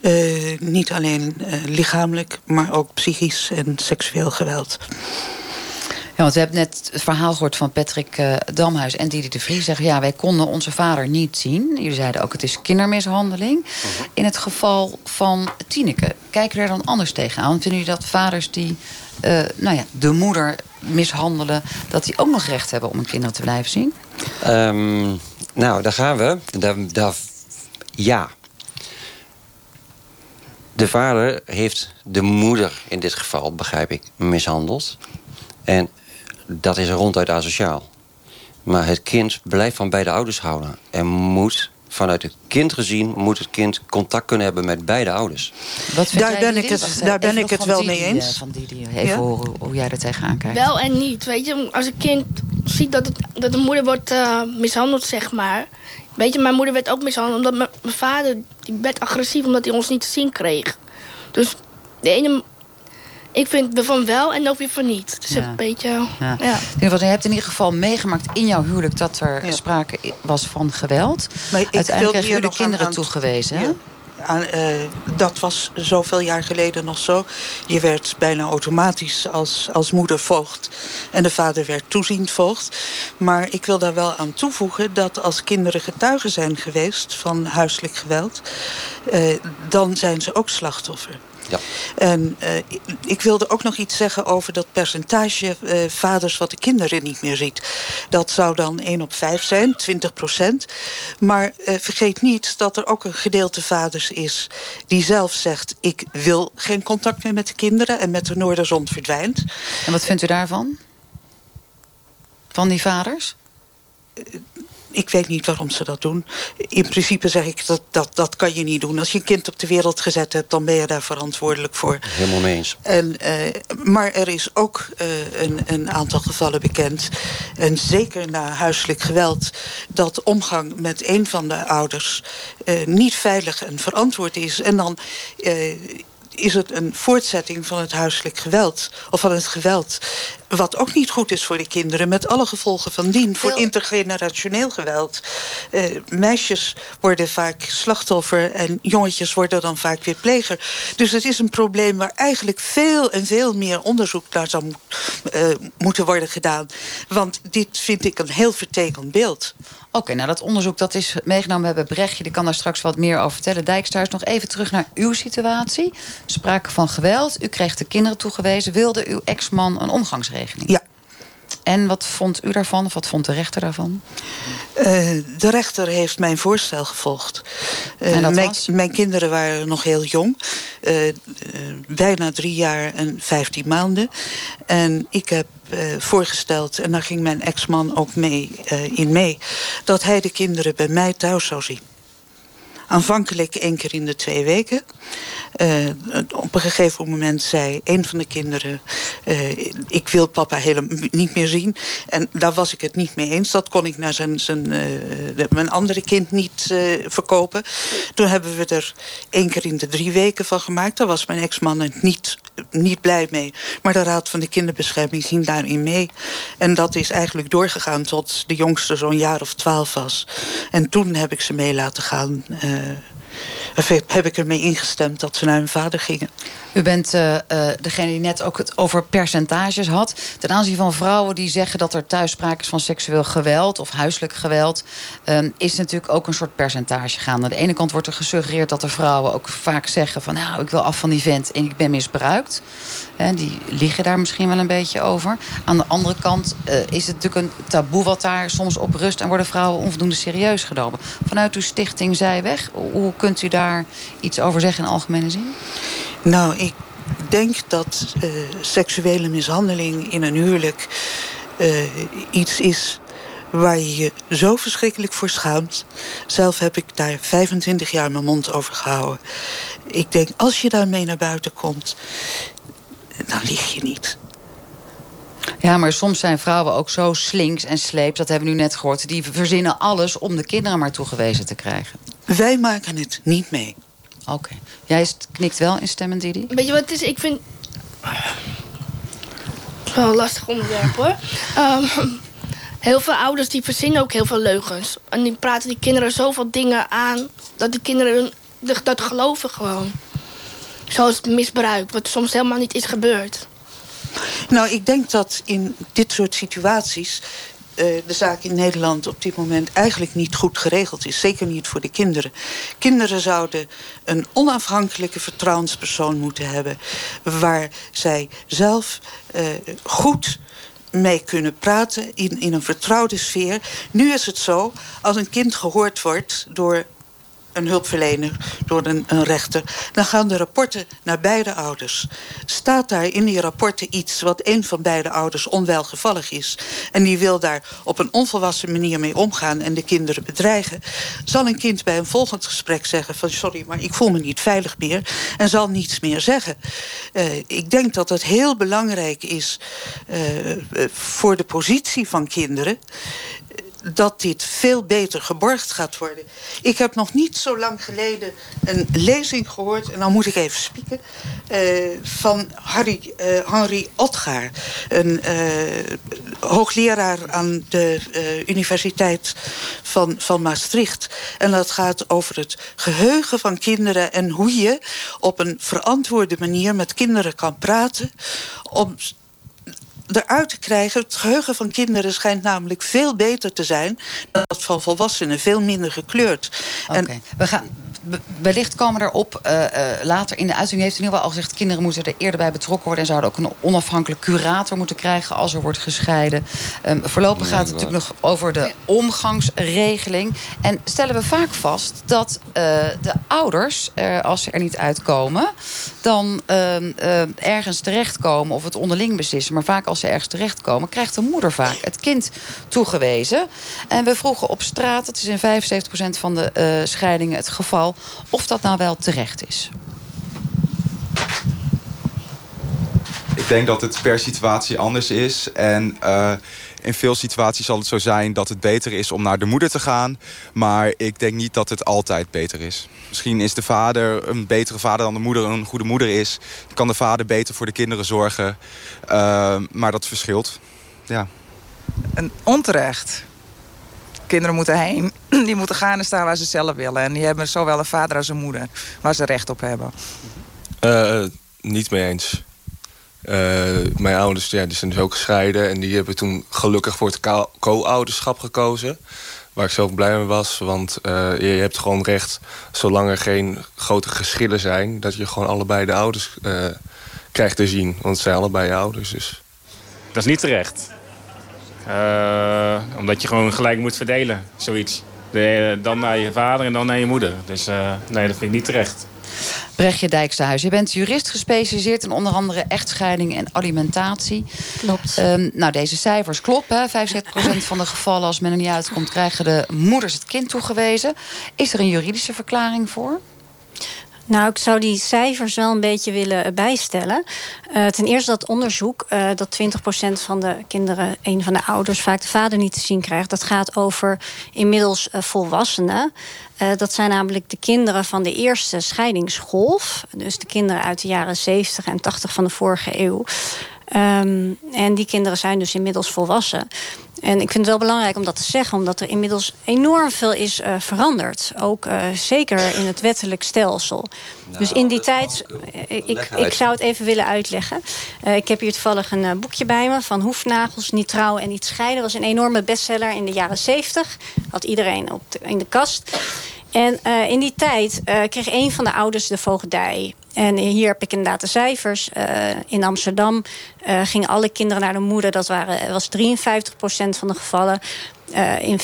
Uh, niet alleen lichamelijk, maar ook psychisch en seksueel geweld. Want we hebben net het verhaal gehoord van Patrick uh, Damhuis en Didi de Vries. Zeggen, ja, wij konden onze vader niet zien. Jullie zeiden ook, het is kindermishandeling. Uh-huh. In het geval van Tineke, kijken we er dan anders tegenaan? Vinden jullie dat vaders die uh, nou ja, de moeder mishandelen... dat die ook nog recht hebben om hun kinderen te blijven zien? Um, nou, daar gaan we. Daar, daar, ja. De vader heeft de moeder in dit geval, begrijp ik, mishandeld. En dat is ronduit asociaal. Maar het kind blijft van beide ouders houden. En moet vanuit het kind gezien moet het kind contact kunnen hebben met beide ouders. Wat daar ben ik het, daar ben ik het wel mee eens. Eh, van die, die, even ja? horen hoe jij er tegenaan kijkt. Wel en niet. Weet je, als een kind ziet dat, het, dat de moeder wordt uh, mishandeld, zeg maar. Weet je, mijn moeder werd ook mishandeld omdat mijn, mijn vader die werd agressief omdat hij ons niet te zien kreeg. Dus de ene ik vind ervan wel en ook weer van niet. Dus ja. een beetje... Ja. Ja. Je hebt in ieder geval meegemaakt in jouw huwelijk... dat er ja. sprake was van geweld. Maar Uiteindelijk kreeg je de kinderen aan, toegewezen. Ja. Aan, uh, dat was zoveel jaar geleden nog zo. Je werd bijna automatisch als, als moeder voogd. En de vader werd toeziend voogd. Maar ik wil daar wel aan toevoegen... dat als kinderen getuigen zijn geweest van huiselijk geweld... Uh, dan zijn ze ook slachtoffer. Ja. En uh, ik wilde ook nog iets zeggen over dat percentage uh, vaders wat de kinderen niet meer ziet. Dat zou dan 1 op 5 zijn, 20 procent. Maar uh, vergeet niet dat er ook een gedeelte vaders is die zelf zegt: ik wil geen contact meer met de kinderen en met de Noorderzon verdwijnt. En wat vindt u daarvan? Van die vaders? Ik weet niet waarom ze dat doen. In principe zeg ik, dat, dat, dat kan je niet doen. Als je een kind op de wereld gezet hebt, dan ben je daar verantwoordelijk voor. Helemaal mee eens. En, uh, maar er is ook uh, een, een aantal gevallen bekend. En zeker na huiselijk geweld... dat omgang met een van de ouders uh, niet veilig en verantwoord is. En dan is het een voortzetting van het huiselijk geweld. Of van het geweld. Wat ook niet goed is voor de kinderen. Met alle gevolgen van dien. Voor intergenerationeel geweld. Uh, meisjes worden vaak slachtoffer. En jongetjes worden dan vaak weer pleger. Dus het is een probleem waar eigenlijk veel en veel meer onderzoek naar zou mo uh, moeten worden gedaan. Want dit vind ik een heel vertekend beeld. Oké, nou dat onderzoek dat is meegenomen. Hebben Brechtje, die kan daar straks wat meer over vertellen. Dijkstaars, nog even terug naar uw situatie. Sprake van geweld. U kreeg de kinderen toegewezen. Wilde uw ex-man een omgangsregeling? Ja. En wat vond u daarvan? Of wat vond de rechter daarvan? Uh, de rechter heeft mijn voorstel gevolgd. Uh, mijn, mijn, kinderen waren nog heel jong. Uh, bijna drie jaar en vijftien maanden. En ik heb voorgesteld, en daar ging mijn ex-man ook mee, in mee... dat hij de kinderen bij mij thuis zou zien. Aanvankelijk één keer in de twee weken. Uh, op een gegeven moment zei een van de kinderen... Uh, ik wil papa helemaal niet meer zien. En daar was ik het niet mee eens. Dat kon ik naar zijn, zijn, uh, mijn andere kind niet verkopen. Toen hebben we er één keer in de drie weken van gemaakt. Daar was mijn ex-man het niet, niet blij mee. Maar de Raad van de Kinderbescherming ging daarin mee. En dat is eigenlijk doorgegaan tot de jongste zo'n jaar of twaalf was. En toen heb ik ze mee laten gaan uh, heb ik ermee ingestemd dat ze naar hun vader gingen. U bent uh, uh, degene die net ook het over percentages had. Ten aanzien van vrouwen die zeggen dat er thuis sprake is van seksueel geweld of huiselijk geweld, um, is natuurlijk ook een soort percentage gaan. Aan de ene kant wordt er gesuggereerd dat de vrouwen ook vaak zeggen van nou, ik wil af van die vent en ik ben misbruikt. Die liegen daar misschien wel een beetje over. Aan de andere kant uh, is het natuurlijk een taboe wat daar soms op rust en worden vrouwen onvoldoende serieus genomen. Vanuit uw stichting Zijweg, hoe u daar iets over zeggen in algemene zin? Nou, ik denk dat uh, seksuele mishandeling in een huwelijk uh, iets is waar je je zo verschrikkelijk voor schaamt. Zelf heb ik daar 25 jaar mijn mond over gehouden. Ik denk, als je daarmee naar buiten komt, dan lieg je niet. Ja, maar soms zijn vrouwen ook zo slinks en sleeps... dat hebben we nu net gehoord. Die verzinnen alles om de kinderen maar toegewezen te krijgen. Wij maken het niet mee. Oké. Jij knikt wel instemmend, Didi? Weet je wat het is? Ik vind... Wel een lastig onderwerp, hoor. Ehm, heel veel ouders die verzinnen ook heel veel leugens. En die praten die kinderen zoveel dingen aan... dat die kinderen dat geloven gewoon. Zoals het misbruik, wat soms helemaal niet is gebeurd. Nou, ik denk dat in dit soort situaties de zaak in Nederland op dit moment eigenlijk niet goed geregeld is. Zeker niet voor de kinderen. Kinderen zouden een onafhankelijke vertrouwenspersoon moeten hebben... waar zij zelf uh, goed mee kunnen praten in, in een vertrouwde sfeer. Nu is het zo, als een kind gehoord wordt door een hulpverlener, door een, een, rechter... dan gaan de rapporten naar beide ouders. Staat daar in die rapporten iets wat een van beide ouders onwelgevallig is... en die wil daar op een onvolwassen manier mee omgaan... en de kinderen bedreigen... zal een kind bij een volgend gesprek zeggen van... sorry, maar ik voel me niet veilig meer... en zal niets meer zeggen. Uh, ik denk dat het heel belangrijk is uh, voor de positie van kinderen dat dit veel beter geborgd gaat worden. Ik heb nog niet zo lang geleden een lezing gehoord... en dan moet ik even spieken... Uh, van Harry, uh, Henry Otgaar. Een uh, hoogleraar aan de Universiteit van, van Maastricht. En dat gaat over het geheugen van kinderen... en hoe je op een verantwoorde manier met kinderen kan praten... om eruit te krijgen. Het geheugen van kinderen schijnt namelijk veel beter te zijn... dan dat van volwassenen, veel minder gekleurd. Oké, we gaan wellicht komen erop uh, uh, later in de uitzending. heeft in ieder geval al gezegd... kinderen moeten er eerder bij betrokken worden... en zouden ook een onafhankelijk curator moeten krijgen... als er wordt gescheiden. Um, voorlopig gaat het natuurlijk nog over de omgangsregeling. En stellen we vaak vast dat uh, de ouders, als ze er niet uitkomen... dan ehm, ergens terechtkomen of het onderling beslissen. Maar vaak als ze ergens terechtkomen... krijgt de moeder vaak het kind toegewezen. En we vroegen op straat, het is in 75% van de scheidingen het geval of dat nou wel terecht is. Ik denk dat het per situatie anders is. En uh, in veel situaties zal het zo zijn dat het beter is om naar de moeder te gaan. Maar ik denk niet dat het altijd beter is. Misschien is de vader een betere vader dan de moeder een goede moeder is. Kan de vader beter voor de kinderen zorgen. Uh, maar dat verschilt. Ja. En onterecht kinderen moeten heen. *clears throat* Die moeten gaan en staan waar ze zelf willen. En die hebben zowel een vader als een moeder waar ze recht op hebben. Uh, niet mee eens. Uh, mijn ouders ja, die zijn dus ook gescheiden. En die hebben toen gelukkig voor het co-ouderschap gekozen. Waar ik zelf blij mee was. Want uh, je, hebt gewoon recht, zolang er geen grote geschillen zijn... dat je gewoon allebei de ouders krijgt te zien. Want het zijn allebei je ouders. Dus. Dat is niet terecht. Omdat je gewoon gelijk moet verdelen, zoiets. De, dan naar je vader en dan naar je moeder. Dus nee, dat vind ik niet terecht. Brechtje Dijksterhuis, je bent jurist gespecialiseerd in onder andere echtscheiding en alimentatie. Klopt. Um, nou, deze cijfers kloppen. 75% van de gevallen als men er niet uitkomt, krijgen de moeders het kind toegewezen. Is er een juridische verklaring voor? Nou, ik zou die cijfers wel een beetje willen bijstellen. Uh, ten eerste dat onderzoek uh, dat 20% van de kinderen, een van de ouders, vaak de vader niet te zien krijgt. Dat gaat over inmiddels volwassenen. dat zijn namelijk de kinderen van de eerste scheidingsgolf. Dus de kinderen uit de jaren 70 en 80 van de vorige eeuw. Um, en die kinderen zijn dus inmiddels volwassen. En ik vind het wel belangrijk om dat te zeggen, omdat er inmiddels enorm veel is uh, veranderd. Ook uh, zeker in het wettelijk stelsel. Nou, dus in die tijd, uh, ik, ik zou het even willen uitleggen. ik heb hier toevallig een boekje bij me van Hoefnagels, Niet trouwen en niet scheiden. Dat was een enorme bestseller in de jaren zeventig. Had iedereen op de, in de kast. En uh, in die tijd uh, kreeg een van de ouders de voogdij. En hier heb ik inderdaad de cijfers. Uh, in Amsterdam gingen alle kinderen naar de moeder. Dat waren, was 53% van de gevallen. In 35%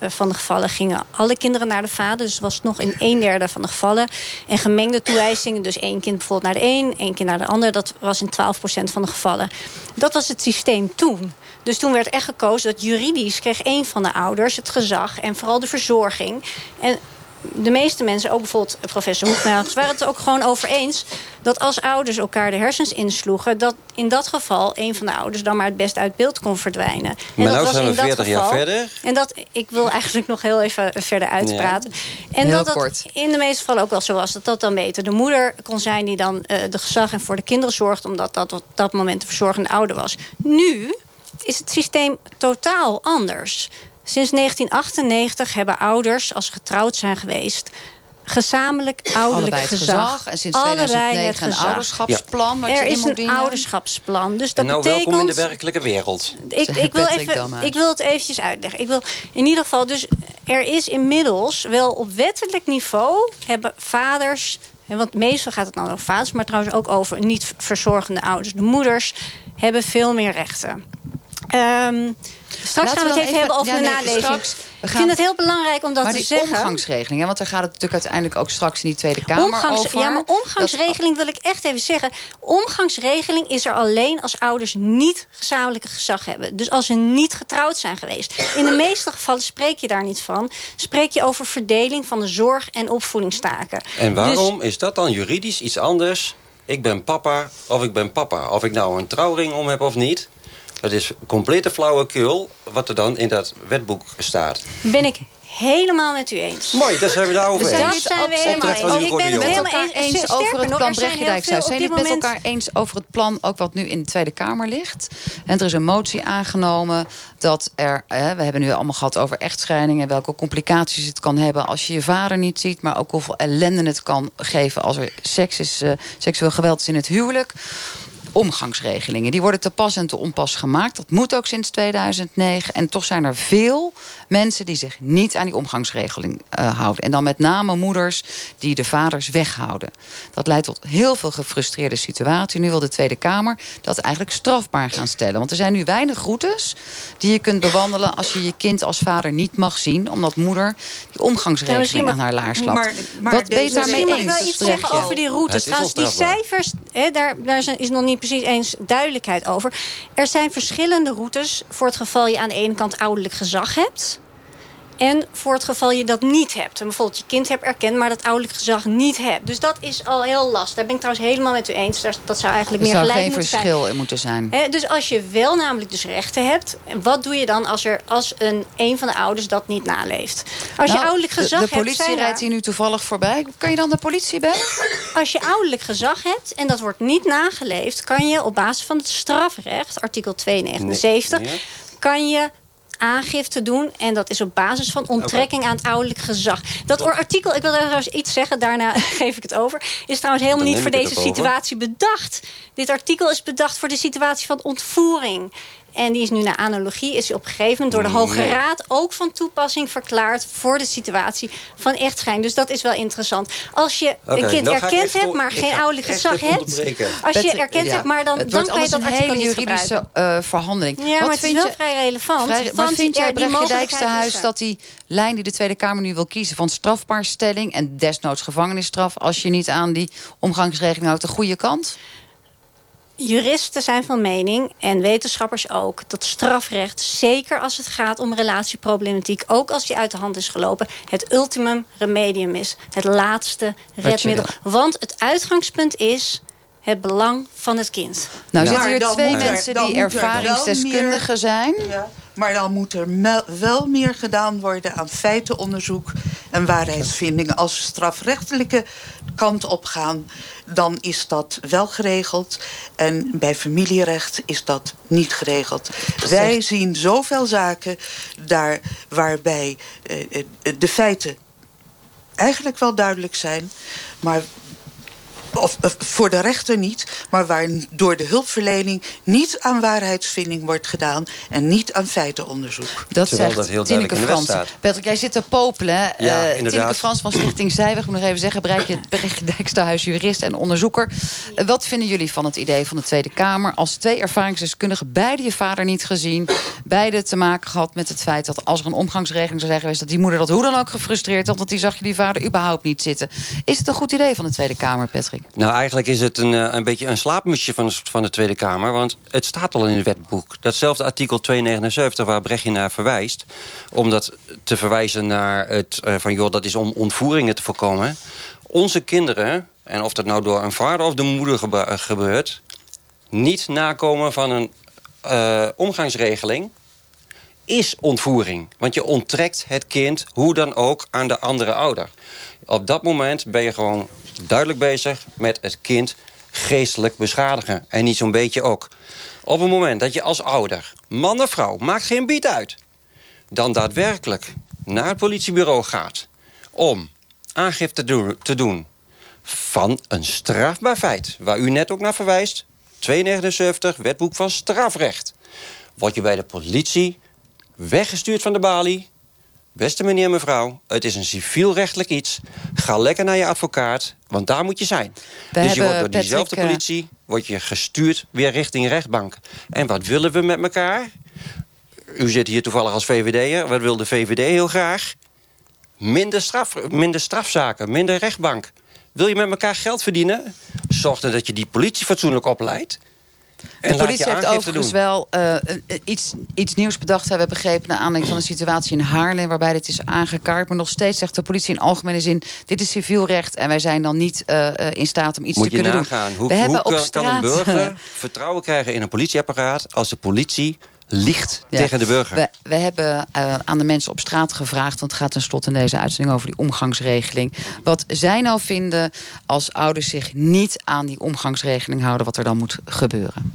van de gevallen gingen alle kinderen naar de vader. Dus was nog in een derde van de gevallen. En gemengde toewijzingen, dus één kind bijvoorbeeld naar de een... één kind naar de ander, dat was in 12% van de gevallen. Dat was het systeem toen. Dus toen werd echt gekozen dat juridisch kreeg een van de ouders het gezag en vooral de verzorging. En de meeste mensen, ook bijvoorbeeld professor Hoeknagels... waren het er ook gewoon over eens dat als ouders elkaar de hersens insloegen... dat in dat geval een van de ouders dan maar het best uit beeld kon verdwijnen. Maar en nou zijn we 40 jaar verder. En dat, ik wil eigenlijk nog heel even verder uitpraten. En dat dat in de meeste gevallen ook wel zo was, dat dat dan beter de moeder kon zijn... die dan uh, de gezag en voor de kinderen zorgt... omdat dat op dat moment de verzorgende ouder was. Nu is het systeem totaal anders. Sinds 1998 hebben ouders, als ze getrouwd zijn geweest gezamenlijk ouderlijk gezag. En sinds 2009 een ouderschapsplan. er is een ouderschapsplan. Dus dat en nou betekent, welkom in de werkelijke wereld. Ik, ik, wil even, ik wil het eventjes uitleggen. Ik wil in ieder geval, dus er is inmiddels wel op wettelijk niveau hebben vaders. Want meestal gaat het dan over vaders, maar trouwens ook over niet verzorgende ouders. De moeders hebben veel meer rechten. Um, straks gaan we het even, hebben over de naleving. Ik vind het heel belangrijk om dat maar te die zeggen. omgangsregeling, want daar gaat het natuurlijk uiteindelijk ook straks in die Tweede Kamer Omgangs, over. Ja, maar omgangsregeling wil ik echt even zeggen. Omgangsregeling is er alleen als ouders niet gezamenlijke gezag hebben. Dus als ze niet getrouwd zijn geweest. In de meeste gevallen spreek je daar niet van. Spreek je over verdeling van de zorg- en opvoedingstaken. En waarom dus- is dat dan juridisch iets anders? Ik ben papa of ik ben papa. Of ik nou een trouwring om heb of niet... Dat is complete flauwekul wat er dan in dat wetboek staat. Ben ik helemaal met u eens. Mooi, daar zijn we daarover eens. Dat zijn we helemaal eens. Ik ben het helemaal eens over het plan. Zijn jullie het met elkaar eens over het plan... ook wat nu in de Tweede Kamer ligt? En er is een motie aangenomen dat er... Hè, we hebben nu allemaal gehad over echtscheidingen... welke complicaties het kan hebben als je je vader niet ziet... maar ook hoeveel ellende het kan geven als er seks is, uh, seksueel geweld is in het huwelijk omgangsregelingen. Die worden te pas en te onpas gemaakt. Dat moet ook sinds 2009. En toch zijn er veel mensen die zich niet aan die omgangsregeling uh, houden. En dan met name moeders die de vaders weghouden. Dat leidt tot heel veel gefrustreerde situaties. Nu wil de Tweede Kamer dat eigenlijk strafbaar gaan stellen. Want er zijn nu weinig routes die je kunt bewandelen... als je je kind als vader niet mag zien... omdat moeder die omgangsregeling ja, aan haar laars slapt. Maar, maar Wat ben je daarmee eens? Ik wil iets zeggen over die routes. Trouwens, die cijfers, he, daar, daar is nog niet precies eens duidelijkheid over. Er zijn verschillende routes voor het geval je aan de ene kant ouderlijk gezag hebt. En voor het geval je dat niet hebt. En bijvoorbeeld je kind hebt erkend, maar dat ouderlijk gezag niet hebt. Dus dat is al heel lastig. Daar ben ik trouwens helemaal met u eens. Dat zou eigenlijk meer gelijk moeten zijn. Er zou geen verschil in moeten zijn. dus als je wel namelijk dus rechten hebt... wat doe je dan als, er, als een, een van de ouders dat niet naleeft? Als je nou, ouderlijk gezag hebt... De politie rijdt hier nu toevallig voorbij. Kan je dan de politie bellen? Als je ouderlijk gezag hebt en dat wordt niet nageleefd... kan je op basis van het strafrecht, artikel 279... Nee, kan je aangifte doen. En dat is op basis van onttrekking aan het ouderlijk gezag. Dat artikel, ik wil trouwens iets zeggen, daarna *laughs* geef ik het over... is trouwens helemaal niet voor deze situatie bedacht. Dit artikel is bedacht voor de situatie van ontvoering. En die is nu naar analogie, is op een gegeven moment door de Hoge Raad ook van toepassing verklaard voor de situatie van echtscheiding. Dus dat is wel interessant. Als je een kind erkend hebt, maar geen ouderlijk gezag hebt. Als je erkend hebt, maar dan, dan kan je dat een hele juridische uh, verhandeling. Ja, maar het is wel vrij relevant. Vrij, maar vind jij, Brechtje Dijksterhuis, dat die lijn die de Tweede Kamer nu wil kiezen... van strafbaarstelling en desnoods gevangenisstraf... als je niet aan die omgangsregeling houdt, de goede kant? Juristen zijn van mening, en wetenschappers ook... dat strafrecht, zeker als het gaat om relatieproblematiek... ook als die uit de hand is gelopen... het ultimum remedium is. Het laatste redmiddel. Want het uitgangspunt is het belang van het kind. Nou, zitten hier twee mensen die ervaringsdeskundigen zijn. Ja, maar dan moet er wel meer gedaan worden aan feitenonderzoek en waarheidsvindingen. Als we strafrechtelijke kant op gaan, dan is dat wel geregeld. En bij familierecht is dat niet geregeld. Wij zien zoveel zaken daar waarbij eh, eh, de feiten eigenlijk wel duidelijk zijn... maar of, voor de rechter niet, maar waar door de hulpverlening niet aan waarheidsvinding wordt gedaan en niet aan feitenonderzoek. Dat zegt dat heel Tineke Frans. Patrick, jij zit te popelen. Ja, uh, Tineke Frans van Stichting Zijweg, moet nog even zeggen, bereik je het Dijksterhuis, jurist en onderzoeker. Uh, wat vinden jullie van het idee van de Tweede Kamer als twee ervaringsdeskundigen, beide je vader niet gezien, beide te maken gehad met het feit dat als er een omgangsregeling zou zijn geweest, dat die moeder dat hoe dan ook gefrustreerd had, want die zag je die vader überhaupt niet zitten. Is het een goed idee van de Tweede Kamer, Patrick? Nou, eigenlijk is het een, een beetje een slaapmusje van de, van de Tweede Kamer. Want het staat al in het wetboek. Datzelfde artikel 279 waar Brechtje naar verwijst. Om dat te verwijzen naar het van... joh, dat is om ontvoeringen te voorkomen. Onze kinderen, en of dat nou door een vader of de moeder gebeurt... niet nakomen van een omgangsregeling is ontvoering. Want je onttrekt het kind hoe dan ook aan de andere ouder. Op dat moment ben je gewoon duidelijk bezig met het kind geestelijk beschadigen. En niet zo'n beetje ook. Op het moment dat je als ouder, man of vrouw, maakt geen bied uit... dan daadwerkelijk naar het politiebureau gaat om aangifte te doen van een strafbaar feit... waar u net ook naar verwijst, 279, wetboek van strafrecht... word je bij de politie weggestuurd van de balie. Beste meneer, mevrouw, het is een civielrechtelijk iets. Ga lekker naar je advocaat, want daar moet je zijn. dus je wordt door diezelfde eh, politie word je gestuurd weer richting rechtbank. En wat willen we met elkaar? U zit hier toevallig als VVD'er. Wat wil de VVD heel graag? Minder, straf, minder strafzaken, minder rechtbank. Wil je met elkaar geld verdienen? Zorg dan dat je die politie fatsoenlijk opleidt. De politie heeft overigens wel uh, iets, iets nieuws bedacht, hebben we begrepen... naar aanleiding van een situatie in Haarlem... waarbij dit is aangekaart. Maar nog steeds zegt de politie in algemene zin... dit is civiel recht en wij zijn dan niet uh, in staat om iets Moet te kunnen nagaan. doen. Hoe, we hebben op straat, kan een burger *laughs* vertrouwen krijgen in een politieapparaat... als de politie liegt tegen de burger. We, we hebben uh, aan de mensen op straat gevraagd... want het gaat tenslotte in deze uitzending over die omgangsregeling... wat zij nou vinden als ouders zich niet aan die omgangsregeling houden... wat er dan moet gebeuren.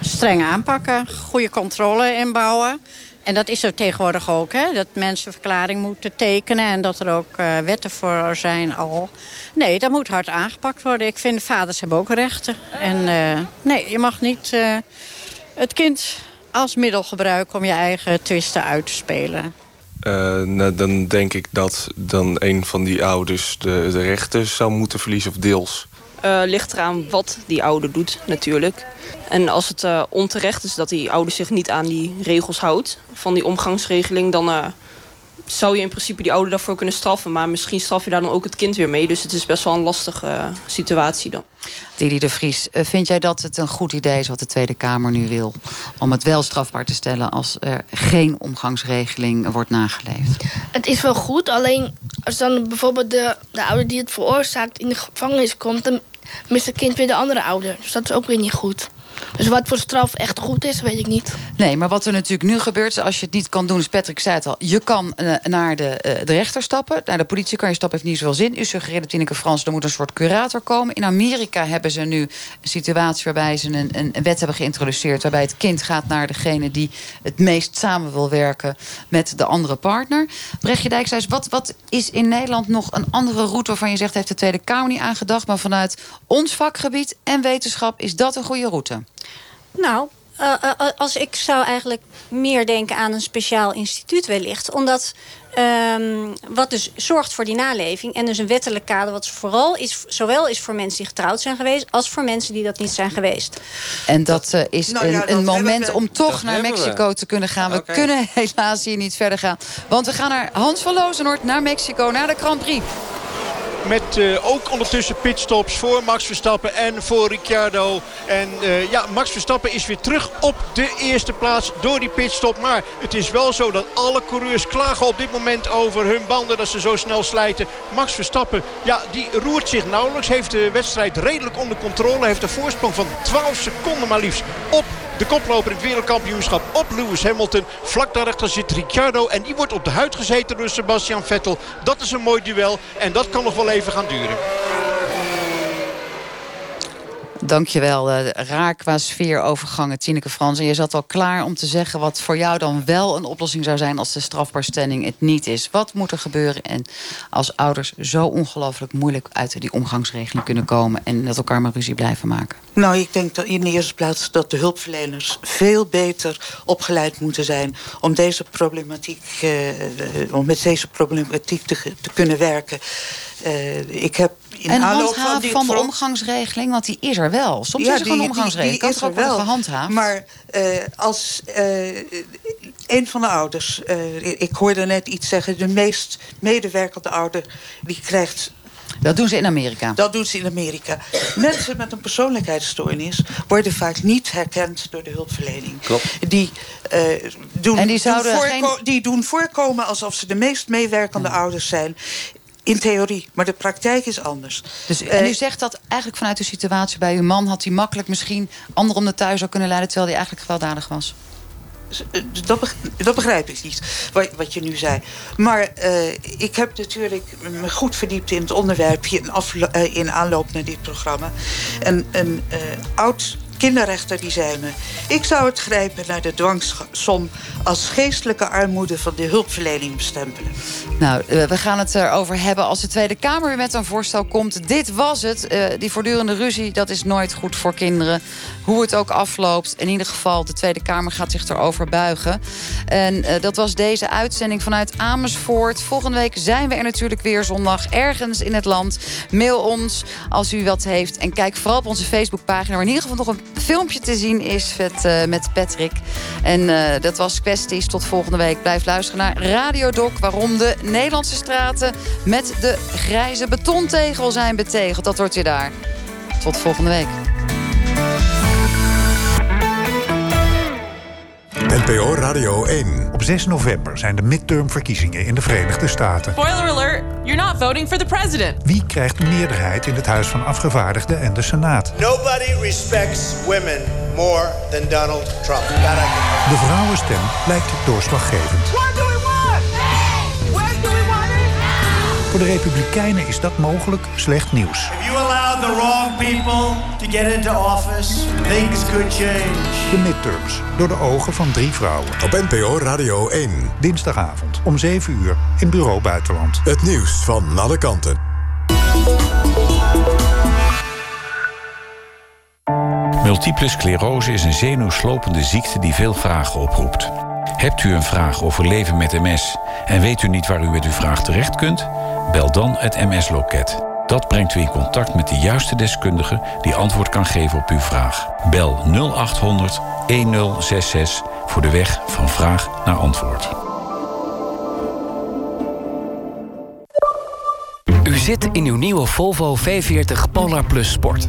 Streng aanpakken, goede controle inbouwen... En dat is er tegenwoordig ook, hè? dat mensen verklaring moeten tekenen... en dat er ook uh, wetten voor zijn al. Nee, dat moet hard aangepakt worden. Ik vind vaders hebben ook rechten. En uh, nee, je mag niet uh, het kind als middel gebruiken... om je eigen twisten uit te spelen. nou, dan denk ik dat dan een van die ouders de, de rechten zou moeten verliezen, of deels. Uh, ligt eraan wat die ouder doet, natuurlijk. En als het uh, onterecht is dat die ouder zich niet aan die regels houdt... van die omgangsregeling, dan uh, zou je in principe die ouder daarvoor kunnen straffen. Maar misschien straf je daar dan ook het kind weer mee. Dus het is best wel een lastige situatie dan. Didi de Vries, vind jij dat het een goed idee is wat de Tweede Kamer nu wil... om het wel strafbaar te stellen als er geen omgangsregeling wordt nageleefd? Het is wel goed, alleen als dan bijvoorbeeld de, de ouder die het veroorzaakt... in de gevangenis komt, dan mist het kind weer de andere ouder. Dus dat is ook weer niet goed. Dus wat voor straf echt goed is, weet ik niet. Nee, maar wat er natuurlijk nu gebeurt, als je het niet kan doen... is Patrick zei het al, je kan uh, naar de, uh, de rechter stappen. Naar de politie kan je stappen, heeft niet zoveel zin. U suggereert dat Tineke Frans, er moet een soort curator komen. In Amerika hebben ze nu een situatie waarbij ze een, een, wet hebben geïntroduceerd... waarbij het kind gaat naar degene die het meest samen wil werken... met de andere partner. Brechtje Dijkhuis, wat, wat is in Nederland nog een andere route... waarvan je zegt, heeft de Tweede Kamer niet aangedacht... maar vanuit ons vakgebied en wetenschap is dat een goede route? Nou, uh, uh, als ik zou eigenlijk meer denken aan een speciaal instituut wellicht. Omdat um, wat dus zorgt voor die naleving. En dus een wettelijk kader wat vooral is, zowel is voor mensen die getrouwd zijn geweest... als voor mensen die dat niet zijn geweest. En dat uh, is nou, ja, een, een moment om toch dat naar Mexico we. te kunnen gaan. We okay. kunnen *laughs* helaas hier niet verder gaan. Want we gaan naar Hans van Lozenoord, naar Mexico, naar de Grand Prix. Met uh, ook ondertussen pitstops voor Max Verstappen en voor Ricciardo. En uh, ja, Max Verstappen is weer terug op de eerste plaats door die pitstop. Maar het is wel zo dat alle coureurs klagen op dit moment over hun banden. Dat ze zo snel slijten. Max Verstappen, ja, die roert zich nauwelijks. Heeft de wedstrijd redelijk onder controle. Heeft een voorsprong van 12 seconden maar liefst op de koploper in het wereldkampioenschap op Lewis Hamilton. Vlak daarachter zit Ricciardo en die wordt op de huid gezeten door Sebastian Vettel. Dat is een mooi duel en dat kan nog wel even gaan duren. Dankjewel. Uh, raar qua sfeerovergangen, Tineke Frans. En je zat al klaar om te zeggen wat voor jou dan wel een oplossing zou zijn... als de strafbaarstelling het niet is. Wat moet er gebeuren en als ouders zo ongelooflijk moeilijk... uit die omgangsregeling kunnen komen... en dat elkaar maar ruzie blijven maken? Nou, ik denk dat in de eerste plaats dat de hulpverleners... veel beter opgeleid moeten zijn om deze problematiek... Uh, om met deze problematiek te kunnen werken... Uh, ik heb in en handhaven van, van de omgangsregeling, want die is er wel. Soms ja, is er gewoon een omgangsregeling, die, die, die kan er ook wel gehandhaafd. Maar uh, als uh, een van de ouders, ik hoorde net iets zeggen... de meest medewerkende ouder, die krijgt Dat doen ze in Amerika? Dat doen ze in Amerika. Mensen met een persoonlijkheidsstoornis worden vaak niet herkend door de hulpverlening. Klopt. Die, uh, doen, en die, zouden doen geen... die doen voorkomen alsof ze de meest meewerkende ouders zijn. In theorie, maar de praktijk is anders. Dus, en u zegt dat eigenlijk vanuit de situatie bij uw man... had hij makkelijk misschien anderen om de thuis zou kunnen leiden... terwijl hij eigenlijk gewelddadig was? Dat, dat, begrijp ik niet, wat, wat je nu zei. Maar uh, ik heb natuurlijk me goed verdiept in het onderwerp... in, in aanloop naar dit programma. En een uh, oud kinderrechter die zei me... ik zou het grijpen naar de dwangsom als geestelijke armoede van de hulpverlening bestempelen. Nou, we gaan het erover hebben als de Tweede Kamer weer met een voorstel komt. Dit was het. Uh, die voortdurende ruzie, dat is nooit goed voor kinderen. Hoe het ook afloopt. In ieder geval, de Tweede Kamer gaat zich erover buigen. En uh, dat was deze uitzending vanuit Amersfoort. Volgende week zijn we er natuurlijk weer zondag ergens in het land. Mail ons als u wat heeft. En kijk vooral op onze Facebookpagina... waar in ieder geval nog een filmpje te zien is met, uh, met Patrick. En uh, dat was kwesties. Tot volgende week. Blijf luisteren naar Radio Doc. Waarom de Nederlandse straten met de grijze betontegel zijn betegeld. Dat hoort je daar. Tot volgende week. NPO Radio 1. Op 6 november zijn de midtermverkiezingen in de Verenigde Staten. Spoiler alert, you're not voting for the president. Wie krijgt de meerderheid in het Huis van Afgevaardigden en de Senaat? Nobody respects women more than Donald Trump. De vrouwenstem lijkt doorslaggevend. Voor de Republikeinen is dat mogelijk slecht nieuws. If you allow the wrong people to get into office, things could change. De midterms, door de ogen van drie vrouwen. Op NPO Radio 1. Dinsdagavond om 7 uur in Bureau Buitenland. Het nieuws van alle kanten. Multiple sclerose is een zenuwslopende ziekte die veel vragen oproept. Hebt u een vraag over leven met MS en weet u niet waar u met uw vraag terecht kunt? Bel dan het MS-loket. Dat brengt u in contact met de juiste deskundige die antwoord kan geven op uw vraag. Bel 0800 1066 voor de weg van vraag naar antwoord. U zit in uw nieuwe Volvo V40 Polar Plus Sport.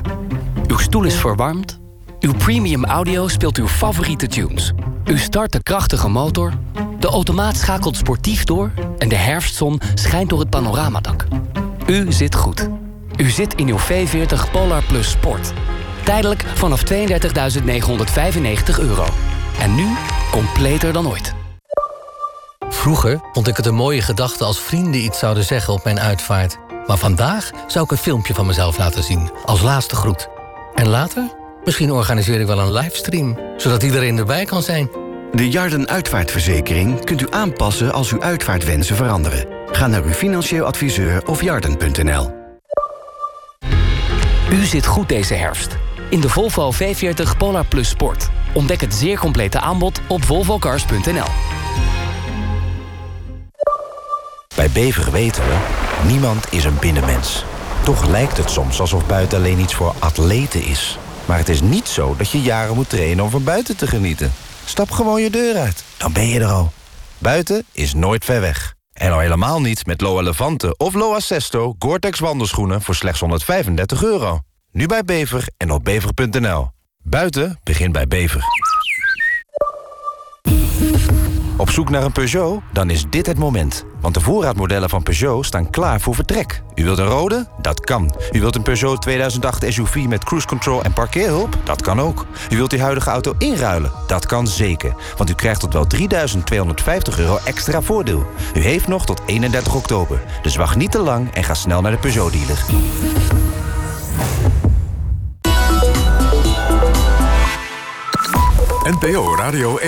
Uw stoel is verwarmd. Uw premium audio speelt uw favoriete tunes. U start de krachtige motor. De automaat schakelt sportief door. En de herfstzon schijnt door het panoramadak. U zit goed. U zit in uw V40 Polar Plus Sport. Tijdelijk vanaf 32.995 euro. En nu completer dan ooit. Vroeger vond ik het een mooie gedachte als vrienden iets zouden zeggen op mijn uitvaart. Maar vandaag zou ik een filmpje van mezelf laten zien, als laatste groet. En later? Misschien organiseer ik wel een livestream, zodat iedereen erbij kan zijn. De Jarden uitvaartverzekering kunt u aanpassen als uw uitvaartwensen veranderen. Ga naar uw financieel adviseur of jarden.nl. U zit goed deze herfst. In de Volvo V40 Polar Plus Sport. Ontdek het zeer complete aanbod op volvocars.nl. Bij Bever weten we, niemand is een binnenmens. Toch lijkt het soms alsof buiten alleen iets voor atleten is. Maar het is niet zo dat je jaren moet trainen om van buiten te genieten. Stap gewoon je deur uit, dan ben je er al. Buiten is nooit ver weg. En al helemaal niet met Loa Levante of Loa Sesto Gore-Tex wandelschoenen voor slechts 135 euro. Nu bij Bever en op bever.nl. Buiten begint bij Bever. Op zoek naar een Peugeot? Dan is dit het moment. Want de voorraadmodellen van Peugeot staan klaar voor vertrek. U wilt een rode? Dat kan. U wilt een Peugeot 2008 SUV met cruise control en parkeerhulp? Dat kan ook. U wilt uw huidige auto inruilen? Dat kan zeker. Want u krijgt tot wel 3250 euro extra voordeel. U heeft nog tot 31 oktober. Dus wacht niet te lang en ga snel naar de Peugeot-dealer. NPO Radio 1.